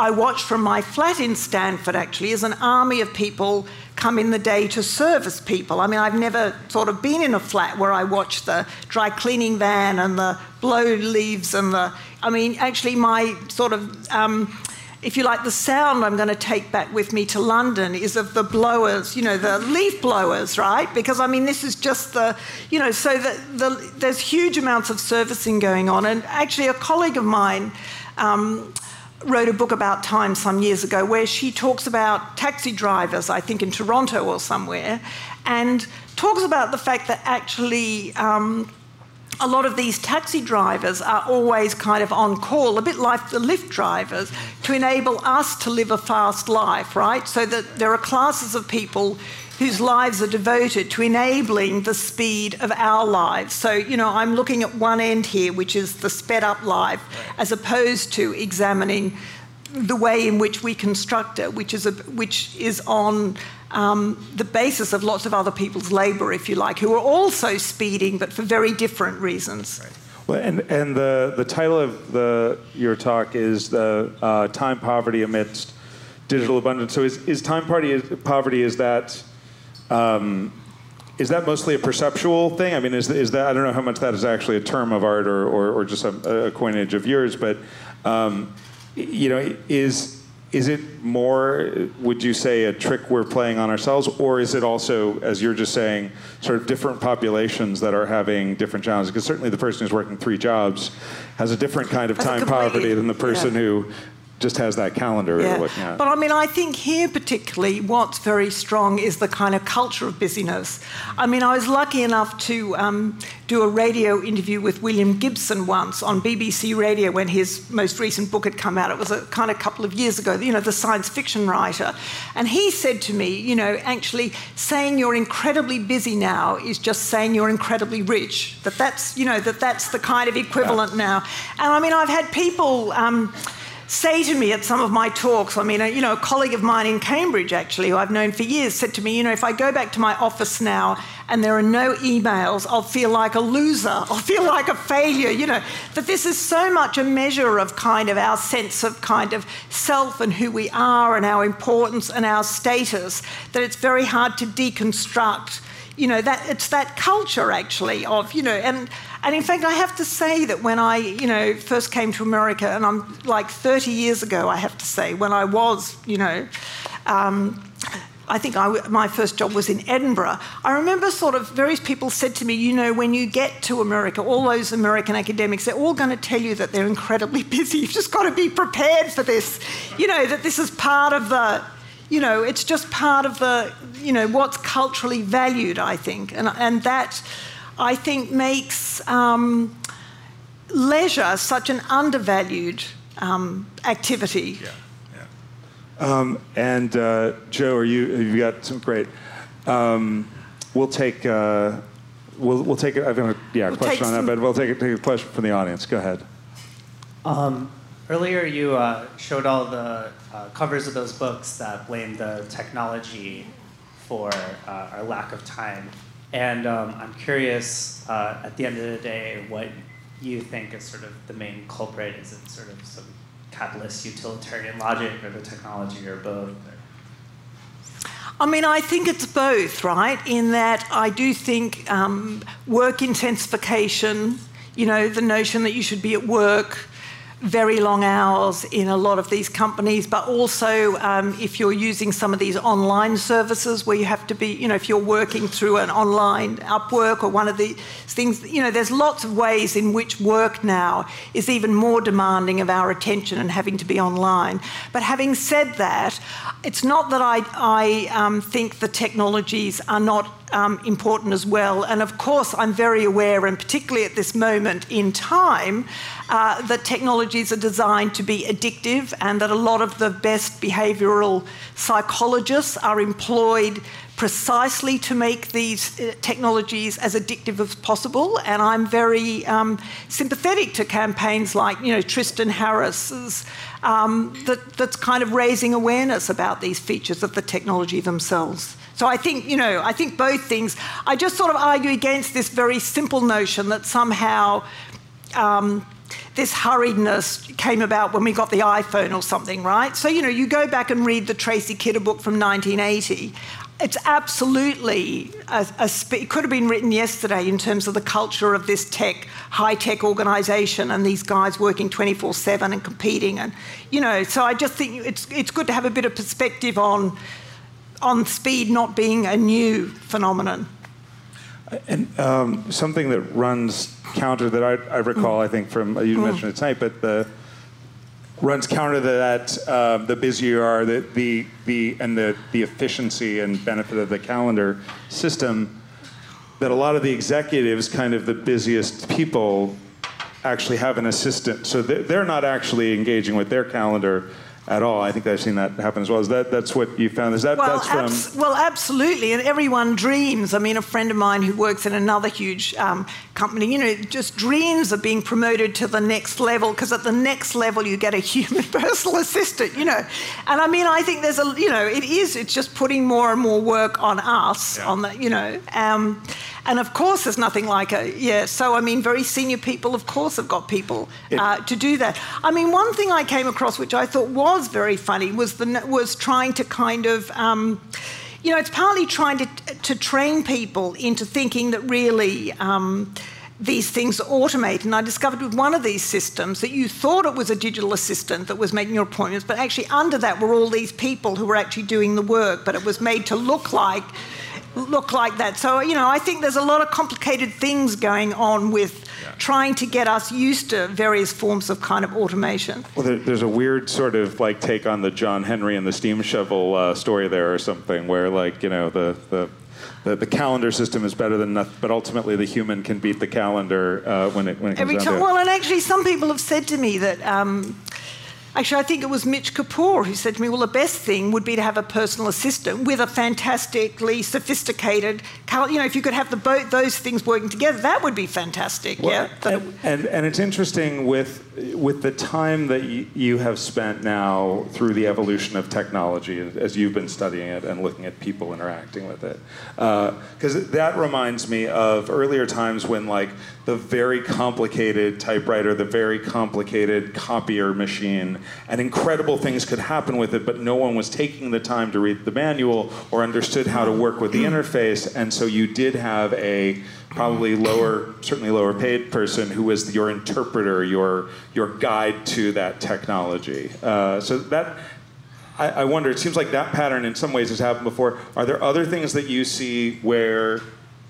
I watched from my flat in Stanford actually is an army of people come in the day to service people. I mean, I've never sort of been in a flat where I watch the dry cleaning van and the blow leaves and the. I mean, actually, my sort of. Um, if you like, the sound I'm going to take back with me to London is of the blowers, you know, the leaf blowers, right? Because I mean, this is just the, you know, so the, the, there's huge amounts of servicing going on. And actually, a colleague of mine um, wrote a book about time some years ago where she talks about taxi drivers, I think in Toronto or somewhere, and talks about the fact that actually um, a lot of these taxi drivers are always kind of on call, a bit like the Lyft drivers, to enable us to live a fast life, right? So that there are classes of people whose lives are devoted to enabling the speed of our lives. So, you know, I'm looking at one end here, which is the sped up life, as opposed to examining the way in which we construct it, which is, a, which is on um, the basis of lots of other people's labour, if you like, who are also speeding, but for very different reasons. Right. Well, and, and the, the title of the, your talk is the uh, time poverty amidst digital abundance. So is, is time poverty, poverty is that um, is that mostly a perceptual thing? I mean, is, is that I don't know how much that is actually a term of art or, or, or just a, a, coinage of yours, but um, you know, is is it more? Would you say a trick we're playing on ourselves, or is it also, as you're just saying, sort of different populations that are having different challenges? Because certainly the person who's working three jobs has a different kind of time poverty than the person yeah. who just has that calendar yeah. looking at. But I mean, I think here particularly what's very strong is the kind of culture of busyness. I mean, I was lucky enough to um, do a radio interview with William Gibson once on BBC Radio when his most recent book had come out. It was a kind of couple of years ago, you know, the science fiction writer. And he said to me, you know, actually saying you're incredibly busy now is just saying you're incredibly rich. That that's, you know, that that's the kind of equivalent yeah. now. And I mean, I've had people. Um, say to me at some of my talks, I mean, you know, a colleague of mine in Cambridge, actually, who I've known for years, said to me, you know, if I go back to my office now and there are no emails, I'll feel like a loser. I'll feel like a failure, you know, that this is so much a measure of kind of our sense of kind of self and who we are and our importance and our status that it's very hard to deconstruct you know that it's that culture actually of you know and and in fact, I have to say that when I, you know, first came to America, and I'm like 30 years ago, I have to say, when I was, you know, um, I think I, my first job was in Edinburgh. I remember sort of various people said to me, you know, when you get to America, all those American academics, they're all going to tell you that they're incredibly busy. You've just got to be prepared for this. You know, that this is part of the, you know, it's just part of the, you know, what's culturally valued, I think. And, and that, I think, makes um, leisure such an undervalued um, activity. Yeah, yeah. Um, and uh, Joe, are you? You've got some great? Um, we'll take. Uh, we'll, we'll take. I've got a yeah we'll question on that, but we'll take, take a question from the audience. Go ahead. Um, earlier, you uh, showed all the uh, covers of those books that blame the technology for uh, our lack of time. And um, I'm curious, uh, at the end of the day, what you think is sort of the main culprit. Is it sort of some capitalist utilitarian logic or the technology or both? I mean, I think it's both, right? In that I do think um, work intensification, you know, the notion that you should be at work very long hours in a lot of these companies, but also um, if you're using some of these online services where you have to be, you know, if you're working through an online Upwork or one of these things, you know, there's lots of ways in which work now is even more demanding of our attention and having to be online. But having said that, it's not that I, I um, think the technologies are not um, important as well. And of course, I'm very aware, and particularly at this moment in time, uh, that technologies are designed to be addictive and that a lot of the best behavioral psychologists are employed precisely to make these uh, technologies as addictive as possible. And I'm very um, sympathetic to campaigns like, you know, Tristan Harris's, um, that, that's kind of raising awareness about these features of the technology themselves. So I think, you know, I think both things. I just sort of argue against this very simple notion that somehow um, this hurriedness came about when we got the iPhone or something, right? So, you know, you go back and read the Tracy Kidder book from 1980. It's absolutely a, a it could have been written yesterday in terms of the culture of this tech, high tech organization and these guys working 24 7 and competing. And, you know, so I just think it's, it's good to have a bit of perspective on on speed not being a new phenomenon. And um, something that runs counter that I, I recall, mm. I think from you mentioned it tonight, but the runs counter to that. Uh, the busier you are, the, the the and the the efficiency and benefit of the calendar system. That a lot of the executives, kind of the busiest people, actually have an assistant, so they're not actually engaging with their calendar at all. I think I've seen that happen as well. Is that that's what you found? Is that well, that's from? Abs- well, absolutely. And everyone dreams. I mean, a friend of mine who works in another huge um, company, you know, just dreams of being promoted to the next level because at the next level you get a human personal assistant. You know, and I mean, I think there's a you know, it is. It's just putting more and more work on us. Yeah. On the you know. Um, and of course, there's nothing like a, yeah. So, I mean, very senior people, of course, have got people uh, to do that. I mean, one thing I came across which I thought was very funny was, the, was trying to kind of, um, you know, it's partly trying to, to train people into thinking that really, um, these things automate. And I discovered with one of these systems that you thought it was a digital assistant that was making your appointments, but actually under that were all these people who were actually doing the work, but it was made to look like look like that. So, you know, I think there's a lot of complicated things going on with yeah. trying to get us used to various forms of kind of automation. Well, there, there's a weird sort of like take on the John Henry and the steam shovel uh, story there or something where like, you know, the, the the, the, calendar system is better than nothing, but ultimately the human can beat the calendar uh, when it when it comes Every down time, to Well, and actually, some people have said to me that um, Actually, I think it was Mitch Kapor who said to me, Well, the best thing would be to have a personal assistant with a fantastically sophisticated, you know, if you could have the both those things working together, that would be fantastic. Well, yeah. And, and, and, it's interesting with, with the time that y- you have spent now through the evolution of technology as you've been studying it and looking at people interacting with it. Because uh, that reminds me of earlier times when, like, the very complicated typewriter, the very complicated copier machine, and incredible things could happen with it, but no one was taking the time to read the manual or understood how to work with the interface, and so you did have a probably lower, certainly lower paid person who was your interpreter, your your guide to that technology. Uh, so that I, I wonder. It seems like that pattern in some ways has happened before. Are there other things that you see where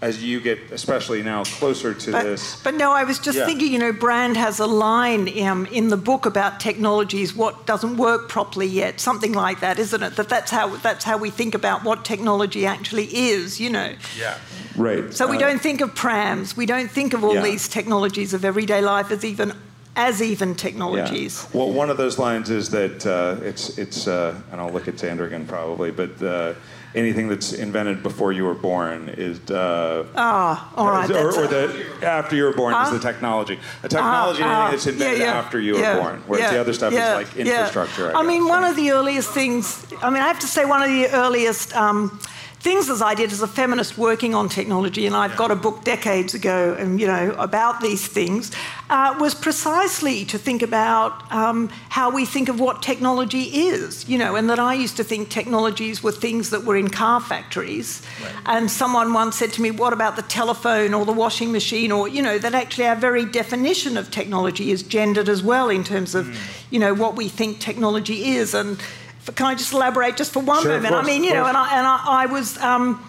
as you get, especially now, closer to but, this. But no, I was just yeah. thinking, you know, Brand has a line um, in the book about technologies, what doesn't work properly yet, something like that, isn't it? That that's how that's how we think about what technology actually is, you know. Yeah. Right. So we uh, don't think of prams, we don't think of all yeah. these technologies of everyday life as even as even technologies. Yeah. Well, one of those lines is that uh, it's it's, uh, and I'll look at Sandrigan probably, but uh, anything that's invented before you were born is. Uh, ah, all right. Or, or the after you were born is the technology. The technology, anything that's invented yeah, yeah, after you were born, whereas the other stuff is like infrastructure. I, I mean, one of the earliest things. I mean, I have to say, one of the earliest. Um, things as I did as a feminist working on technology, and I've got a book decades ago, and you know about these things, uh, was precisely to think about um, how we think of what technology is. You know, and that I used to think technologies were things that were in car factories, right. and someone once said to me, "What about the telephone or the washing machine?" Or you know, that actually our very definition of technology is gendered as well in terms of, mm. you know, what we think technology is, and can I just elaborate just for one sure, moment? Course, I mean, you know, and I, and I, I was um,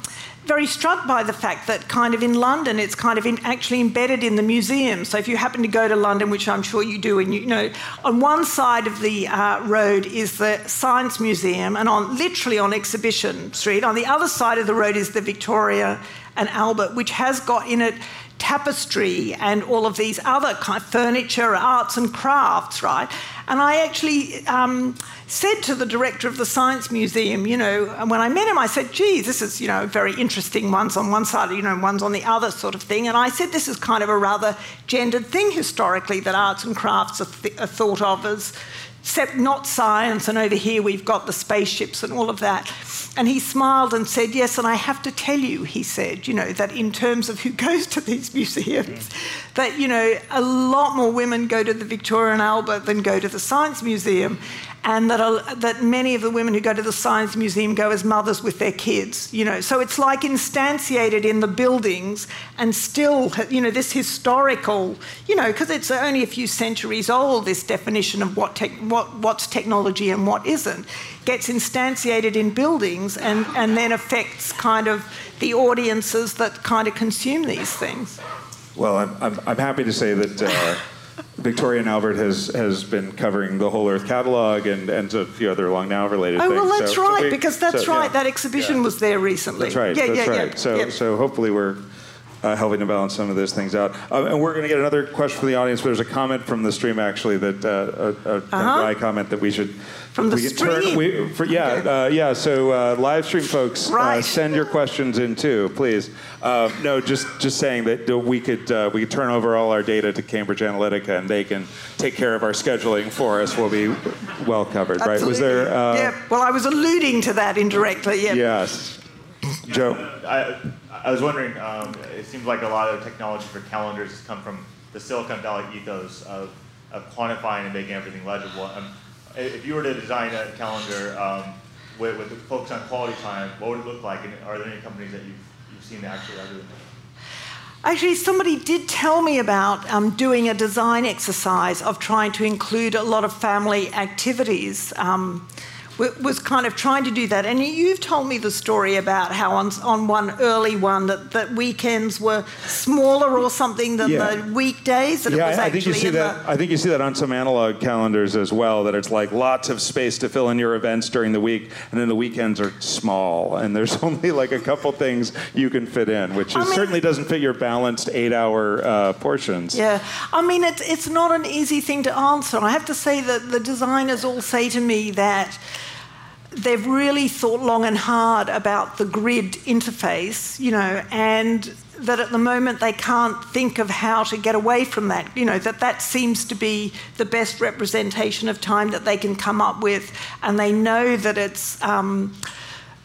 very struck by the fact that kind of in London, it's kind of in, actually embedded in the museum. So if you happen to go to London, which I'm sure you do, and you, you know, on one side of the uh, road is the Science Museum, and on literally on Exhibition Street, on the other side of the road is the Victoria and Albert, which has got in it tapestry and all of these other kind of furniture, arts and crafts, right? And I actually um, said to the director of the Science Museum, you know, when I met him, I said, gee, this is, you know, very interesting. One's on one side, you know, one's on the other sort of thing. And I said, this is kind of a rather gendered thing historically that arts and crafts are, th- are thought of as except not science, and over here we've got the spaceships and all of that. And he smiled and said, Yes, and I have to tell you, he said, you know, that in terms of who goes to these museums, mm. that, you know, a lot more women go to the Victoria and Albert than go to the Science Museum and that, a, that many of the women who go to the Science Museum go as mothers with their kids, you know. So it's like instantiated in the buildings and still, you know, this historical, you know, because it's only a few centuries old, this definition of what, te- what what's technology and what isn't, gets instantiated in buildings and, and then affects kind of the audiences that kind of consume these things. Well, I'm, I'm, I'm happy to say that. Uh, Victoria and Albert has, has been covering the Whole Earth catalog and, and a few other Long Now related oh, things. Oh, well, that's so, right, so we, because that's so, right. Yeah. That exhibition yeah. was there recently. That's right. Yeah, that's yeah, right. Yeah. So, so hopefully we're uh, helping to balance some of those things out. Uh, and we're going to get another question from the audience. But there's a comment from the stream actually that uh, a, a, uh-huh. a comment that we should from the stream. Turn, we, for, yeah, okay. uh, yeah. So uh, live stream folks, uh, right. uh, send your questions in too, please. Uh, no, just just saying that we could uh, we could turn over all our data to Cambridge Analytica, and they can take care of our scheduling for us. We'll be well covered, Absolutely. right? Was there? yeah. Well, I was alluding to that indirectly. Yeah. Yes. Joe. I, I was wondering. Um, it seems like a lot of technology for calendars has come from the Silicon Valley ethos of, of quantifying and making everything legible. Um, if you were to design a calendar um, with, with focus on quality time, what would it look like? And are there any companies that you've, you've seen that actually other than Actually, somebody did tell me about um, doing a design exercise of trying to include a lot of family activities. Um, was kind of trying to do that. And you've told me the story about how on, on one early one that, that weekends were smaller or something than yeah. the weekdays. yeah, I, I think you see that. The... I think you see that on some analog calendars as well. That it's like lots of space to fill in your events during the week, and then the weekends are small, and there's only like a couple things you can fit in, which is, mean, certainly doesn't fit your balanced eight-hour uh, portions. Yeah, I mean it's it's not an easy thing to answer. I have to say that the designers all say to me that they've really thought long and hard about the grid interface, you know, and that at the moment they can't think of how to get away from that. You know, that that seems to be the best representation of time that they can come up with, and they know that it's. Um,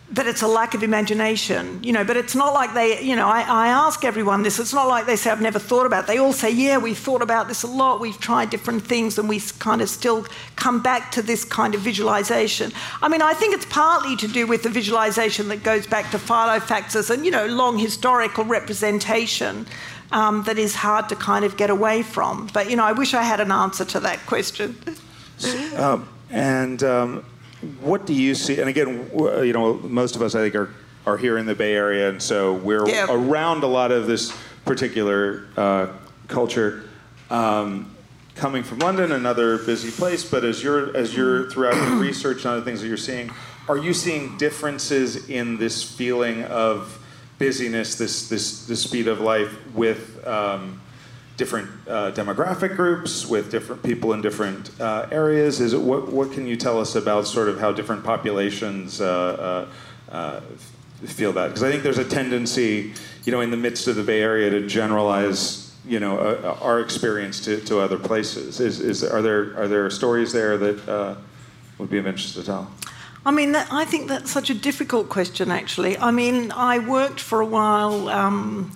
that it's a lack of imagination, you know, but it's not like they, you know, I, I, ask everyone this, it's not like they say, I've never thought about it. They all say, yeah, we've thought about this a lot, we've tried different things, and we kind of still come back to this kind of visualization. I mean, I think it's partly to do with the visualization that goes back to Filofaxes and, you know, long historical representation um, that is hard to kind of get away from. But, you know, I wish I had an answer to that question. Um, and, um, what do you see? And again, you know, most of us, I think, are are here in the Bay Area, and so we're yeah. around a lot of this particular uh, culture. Um, coming from London, another busy place, but as you're as you're throughout your research and other things that you're seeing, are you seeing differences in this feeling of busyness, this this the speed of life with um, different uh, demographic groups, with different people in different uh, areas? Is it what what can you tell us about sort of how different populations uh, uh, uh feel that? Because I think there's a tendency, you know, in the midst of the Bay Area to generalize, you know, uh, our experience to, to other places. Is, is are there are there stories there that would be of interest to tell? I mean, that, I think that's such a difficult question, actually. I mean, I worked for a while. Um,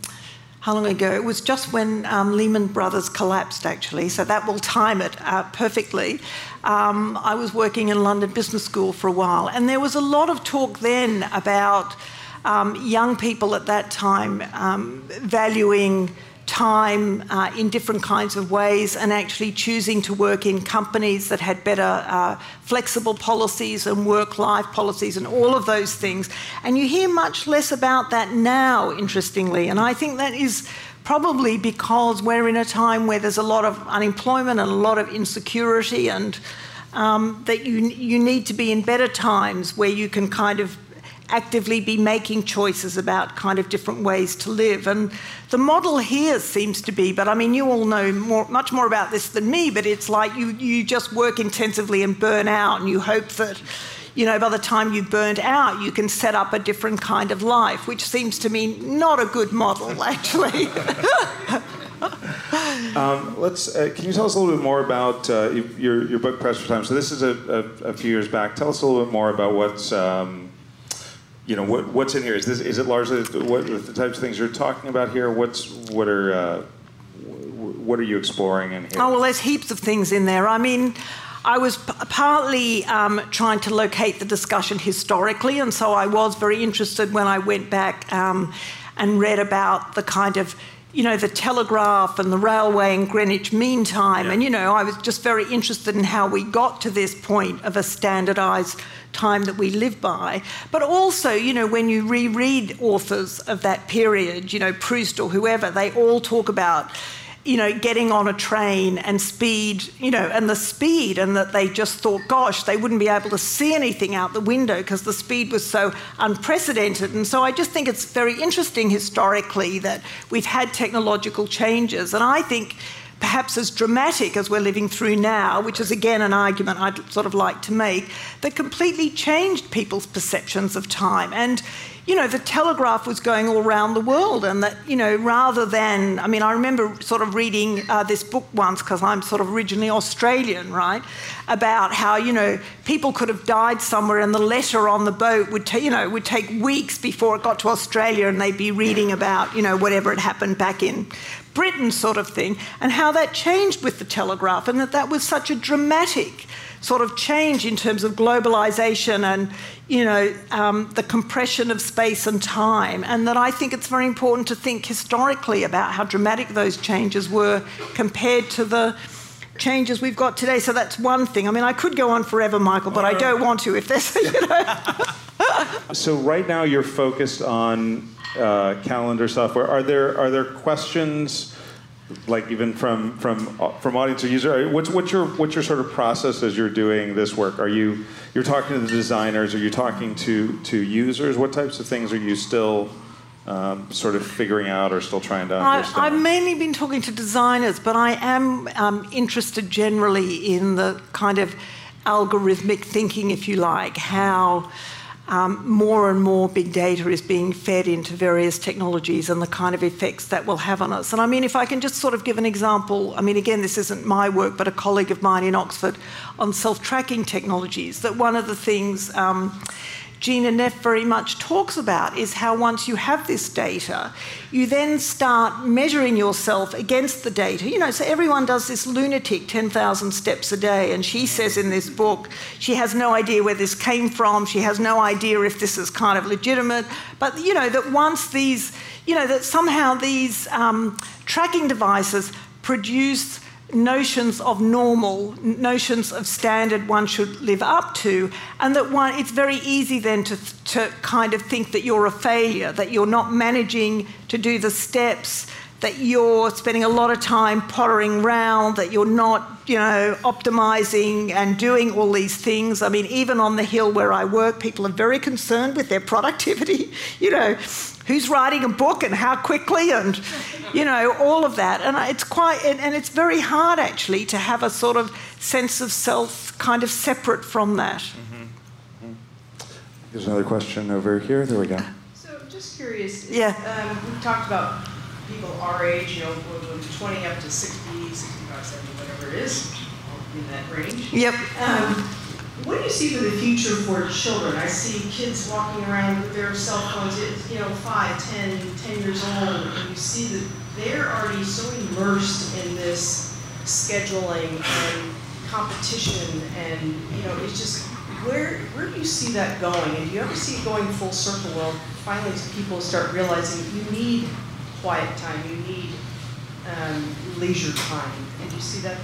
how long ago? It was just when um, Lehman Brothers collapsed, actually, so that will time it uh, perfectly. Um, I was working in London Business School for a while, and there was a lot of talk then about um, young people at that time um, valuing time uh, in different kinds of ways and actually choosing to work in companies that had better uh, flexible policies and work life policies and all of those things. And you hear much less about that now, interestingly. And I think that is probably because we're in a time where there's a lot of unemployment and a lot of insecurity and um, that you, you need to be in better times where you can kind of actively be making choices about kind of different ways to live. And the model here seems to be, but I mean, you all know more, much more about this than me, but it's like you, you just work intensively and burn out, and you hope that, you know, by the time you burned out, you can set up a different kind of life, which seems to me not a good model, actually. um, let's. Uh, can you tell us a little bit more about uh, your your book, Pressed for Time? So this is a, a, a, few years back. Tell us a little bit more about what's um, you know what, what's in here? Is this is it largely what the types of things you're talking about here? What's what are uh, what are you exploring in here? Oh well, there's heaps of things in there. I mean. I was p- partly um, trying to locate the discussion historically, and so I was very interested when I went back um, and read about the kind of you know, the telegraph and the railway in Greenwich Mean Time. Yeah. And, you know, I was just very interested in how we got to this point of a standardized time that we live by. But also, you know, when you reread authors of that period, you know, Proust or whoever, they all talk about you know, getting on a train and speed, you know, and the speed, and that they just thought, gosh, they wouldn't be able to see anything out the window because the speed was so unprecedented. And so I just think it's very interesting historically that we've had technological changes. And I think perhaps as dramatic as we're living through now, which is again an argument I'd sort of like to make, that completely changed people's perceptions of time. And you know, the telegraph was going all around the world, and that, you know, rather than, I mean, I remember sort of reading uh, this book once, because I'm sort of originally Australian, right, about how, you know, people could have died somewhere and the letter on the boat would, ta- you know, would take weeks before it got to Australia and they'd be reading about, you know, whatever had happened back in Britain, sort of thing, and how that changed with the telegraph, and that that was such a dramatic sort of change in terms of globalization and you know um, the compression of space and time and that i think it's very important to think historically about how dramatic those changes were compared to the changes we've got today. So that's one thing. I mean, I could go on forever, Michael, but I don't want to. If there's, you know. so right now you're focused on uh, calendar software. Are there are there questions? Like even from from from audience or user what's what's your what's your sort of process as you're doing this work are you you're talking to the designers are you talking to to users what types of things are you still um, sort of figuring out or still trying to understand? I, have mainly been talking to designers, but I am um, interested generally in the kind of algorithmic thinking, if you like, how um, more and more big data is being fed into various technologies and the kind of effects that will have on us. And I mean, if I can just sort of give an example, I mean, again, this isn't my work, but a colleague of mine in Oxford on self tracking technologies, that one of the things um, Gina Neff very much talks about is how once you have this data, you then start measuring yourself against the data. You know, so everyone does this lunatic 10,000 steps a day, and she says in this book she has no idea where this came from, she has no idea if this is kind of legitimate, but you know, that once these, you know, that somehow these um, tracking devices produce notions of normal, notions of standard one should live up to, and that one, it's very easy then to, to kind of think that you're a failure, that you're not managing to do the steps, that you're spending a lot of time pottering around, that you're not, you know, optimizing and doing all these things. I mean, even on the hill where I work, people are very concerned with their productivity. You know, who's writing a book and how quickly and you know all of that and it's quite and, and, it's very hard actually to have a sort of sense of self kind of separate from that mm-hmm. there's another question over here there we go so just curious yeah um, we've talked about people our age you know from 20 up to 60 65 70 whatever it is in that range yep um, what do you see for the future for children? I see kids walking around with their cell phones, you know, 5, 10, 10 years old, and you see that they're already so immersed in this scheduling and competition, and, you know, it's just, where, where do you see that going? And do you ever see it going full circle where finally people start realizing you need quiet time, you need um, leisure time? And you see that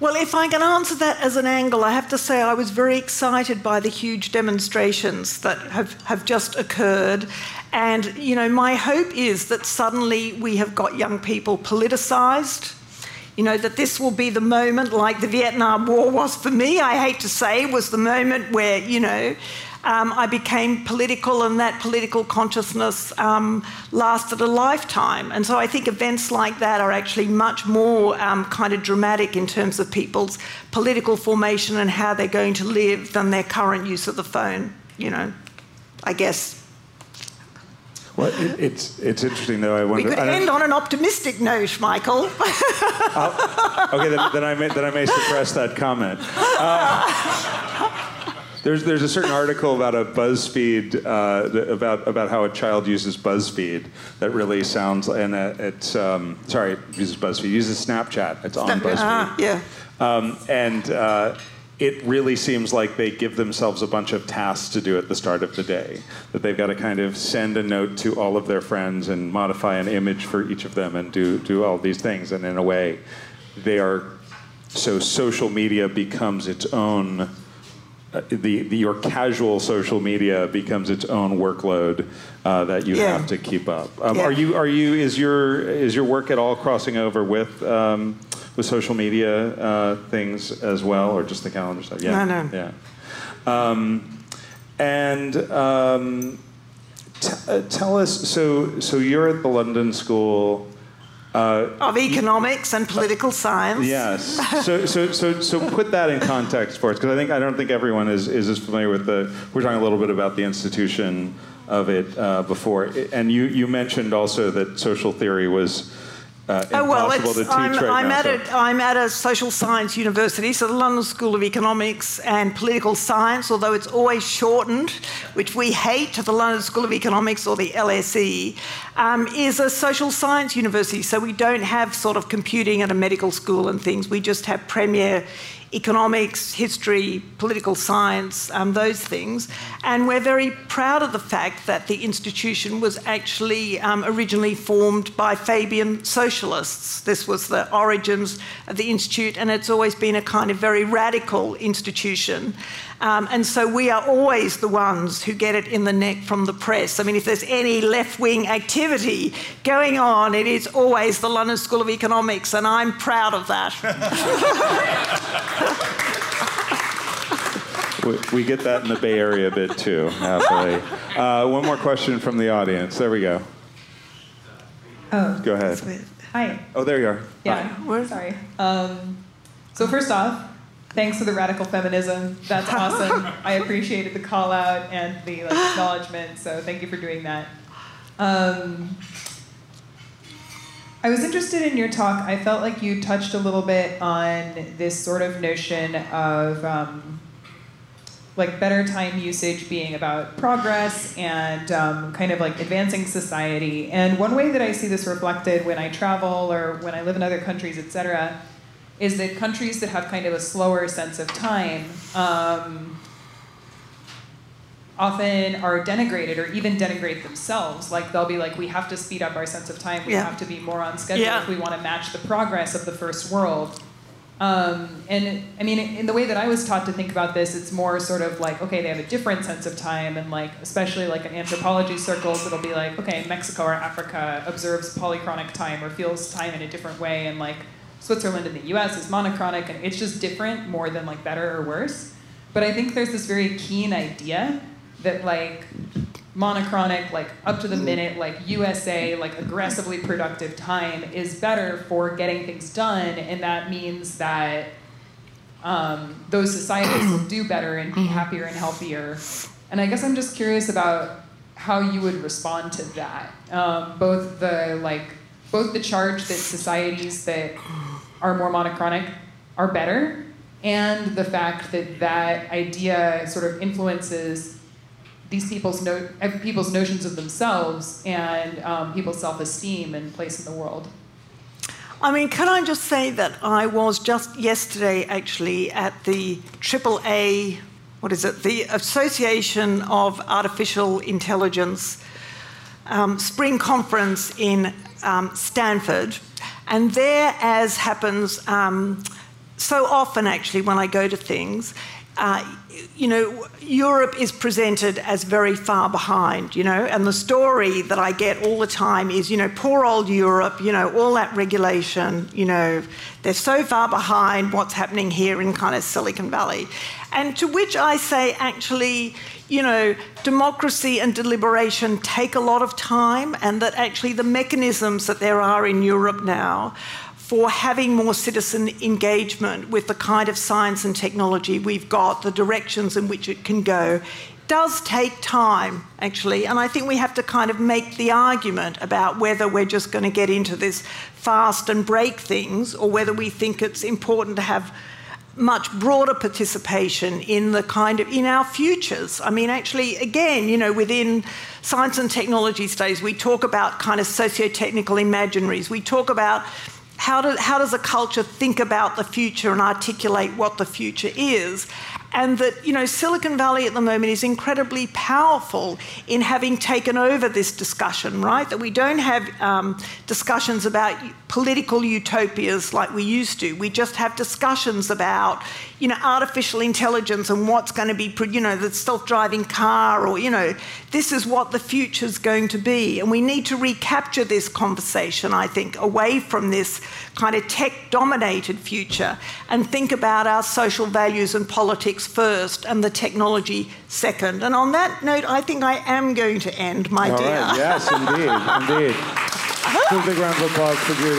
well, if I can answer that as an angle, I have to say I was very excited by the huge demonstrations that have, have just occurred. And, you know, my hope is that suddenly we have got young people politicised. You know, that this will be the moment, like the Vietnam War was for me, I hate to say, was the moment where, you know, um, I became political, and that political consciousness um, lasted a lifetime. And so I think events like that are actually much more um, kind of dramatic in terms of people's political formation and how they're going to live than their current use of the phone, you know, I guess. Well, it, it's it's interesting though. I wonder. We could end on an optimistic note, Michael. okay, then, then, I may then I may suppress that comment. There's there's a certain article about a BuzzFeed uh, about about how a child uses BuzzFeed that really sounds and uh, it's um, sorry uses BuzzFeed uses Snapchat. It's on BuzzFeed. Uh, yeah. Um, and uh, it really seems like they give themselves a bunch of tasks to do at the start of the day. That they've got to kind of send a note to all of their friends and modify an image for each of them and do do all these things. And in a way, they are so social media becomes its own uh, the, the, your casual social media becomes its own workload uh, that you yeah. have to keep up. Um, yeah. Are you are you is your is your work at all crossing over with um, with social media uh, things as well, or just the calendar stuff? Yeah, no, no. yeah. Um, and um, t- uh, tell us. So so you're at the London School. Uh, of economics and political science. Yes. So, so, so, so put that in context for us, because I think I don't think everyone is, is as familiar with the. We're talking a little bit about the institution of it uh, before, and you you mentioned also that social theory was uh, oh, well, I'm, right I'm, now, at so. a, I'm at a social science university, so the London School of Economics and Political Science, although it's always shortened, which we hate, to the London School of Economics or the LSE, um, is a social science university. So we don't have sort of computing at a medical school and things. We just have premier economics, history, political science, um, those things. And we're very proud of the fact that the institution was actually um, originally formed by Fabian socialists. This was the origins of the institute, and it's always been a kind of very radical institution. Um, and so we are always the ones who get it in the neck from the press. I mean, if there's any left wing activity going on, it is always the London School of Economics, and I'm proud of that. we, we, get that in the Bay Area a bit too, happily. Uh, one more question from the audience. There we go. Oh, go ahead. Hi. Oh, there you are. Yeah. Hi. Sorry. Um, so first off, thanks for the radical feminism. That's awesome. I appreciated the call out and the like, acknowledgement. So thank you for doing that. Um, I was interested in your talk. I felt like you touched a little bit on this sort of notion of um, like better time usage being about progress and um, kind of like advancing society. And one way that I see this reflected when I travel or when I live in other countries, et cetera, is that countries that have kind of a slower sense of time um, often are denigrated or even denigrate themselves. Like they'll be like, we have to speed up our sense of time. We yeah. have to be more on schedule yeah. if we want to match the progress of the first world. Um, and I mean, in the way that I was taught to think about this, it's more sort of like, okay, they have a different sense of time, and like, especially like in anthropology circles, it'll be like, okay, Mexico or Africa observes polychronic time or feels time in a different way, and like, Switzerland and the US is monochronic, and it's just different more than like better or worse. But I think there's this very keen idea that like monochronic, like up to the minute, like USA, like aggressively productive time is better for getting things done, and that means that um, those societies will do better and be happier and healthier. And I guess I'm just curious about how you would respond to that. Um, both the like, both the charge that societies that are more monochronic are better, and the fact that that idea sort of influences these people's no, people's notions of themselves and um, people's self-esteem and place in the world. I mean, can I just say that I was just yesterday actually at the AAA, what is it, the Association of Artificial Intelligence um, spring conference in um, Stanford, and there, as happens um, so often actually when I go to things, uh, you know, Europe is presented as very far behind, you know, and the story that I get all the time is, you know, poor old Europe, you know, all that regulation, you know, they're so far behind what's happening here in kind of Silicon Valley. And to which I say, actually, you know, democracy and deliberation take a lot of time, and that actually the mechanisms that there are in Europe now for having more citizen engagement with the kind of science and technology we've got, the directions in which it can go, does take time, actually. And I think we have to kind of make the argument about whether we're just going to get into this fast and break things or whether we think it's important to have much broader participation in the kind of in our futures. I mean, actually, again, you know, within science and technology studies, we talk about kind of socio-technical imaginaries. We talk about how, do, how does a culture think about the future and articulate what the future is? and that you know Silicon Valley at the moment is incredibly powerful in having taken over this discussion, right? That we don't have um, discussions about political utopias like we used to. We just have discussions about you know artificial intelligence and what's going to be you know the self-driving car or you know this is what the future's going to be, and we need to recapture this conversation. I think away from this kind of tech-dominated future and think about our social values and politics first and the technology second. And on that note, I think I am going to end, my All dear. Right. Yes, indeed, indeed. Big round of applause for Judy.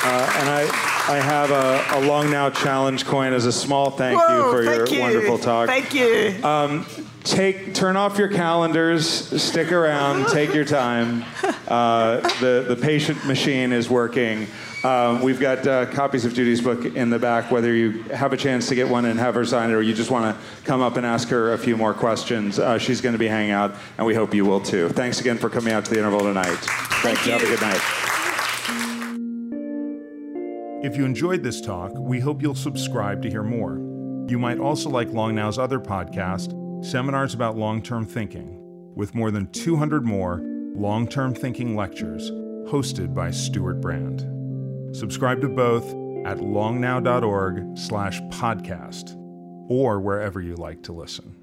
Uh, and I, I have a, a, long now challenge coin as a small thank Whoa, you for your you. wonderful talk. Thank you. Um, take turn off your calendars, stick around, take your time. Uh, the the patient machine is working. Um, we've got uh, copies of Judy's book in the back, whether you have a chance to get one and have her sign it or you just want to come up and ask her a few more questions. Uh, she's going to be hanging out, and we hope you will too. Thanks again for coming out to the interval tonight. Thank You. Have a good night. If you enjoyed this talk, we hope you'll subscribe to hear more. You might also like Long Now's other podcast, Seminars about Long Term Thinking, with more than 200 more long term thinking lectures hosted by Stewart Brand. Subscribe to both at longnow.org slash podcast or wherever you like to listen.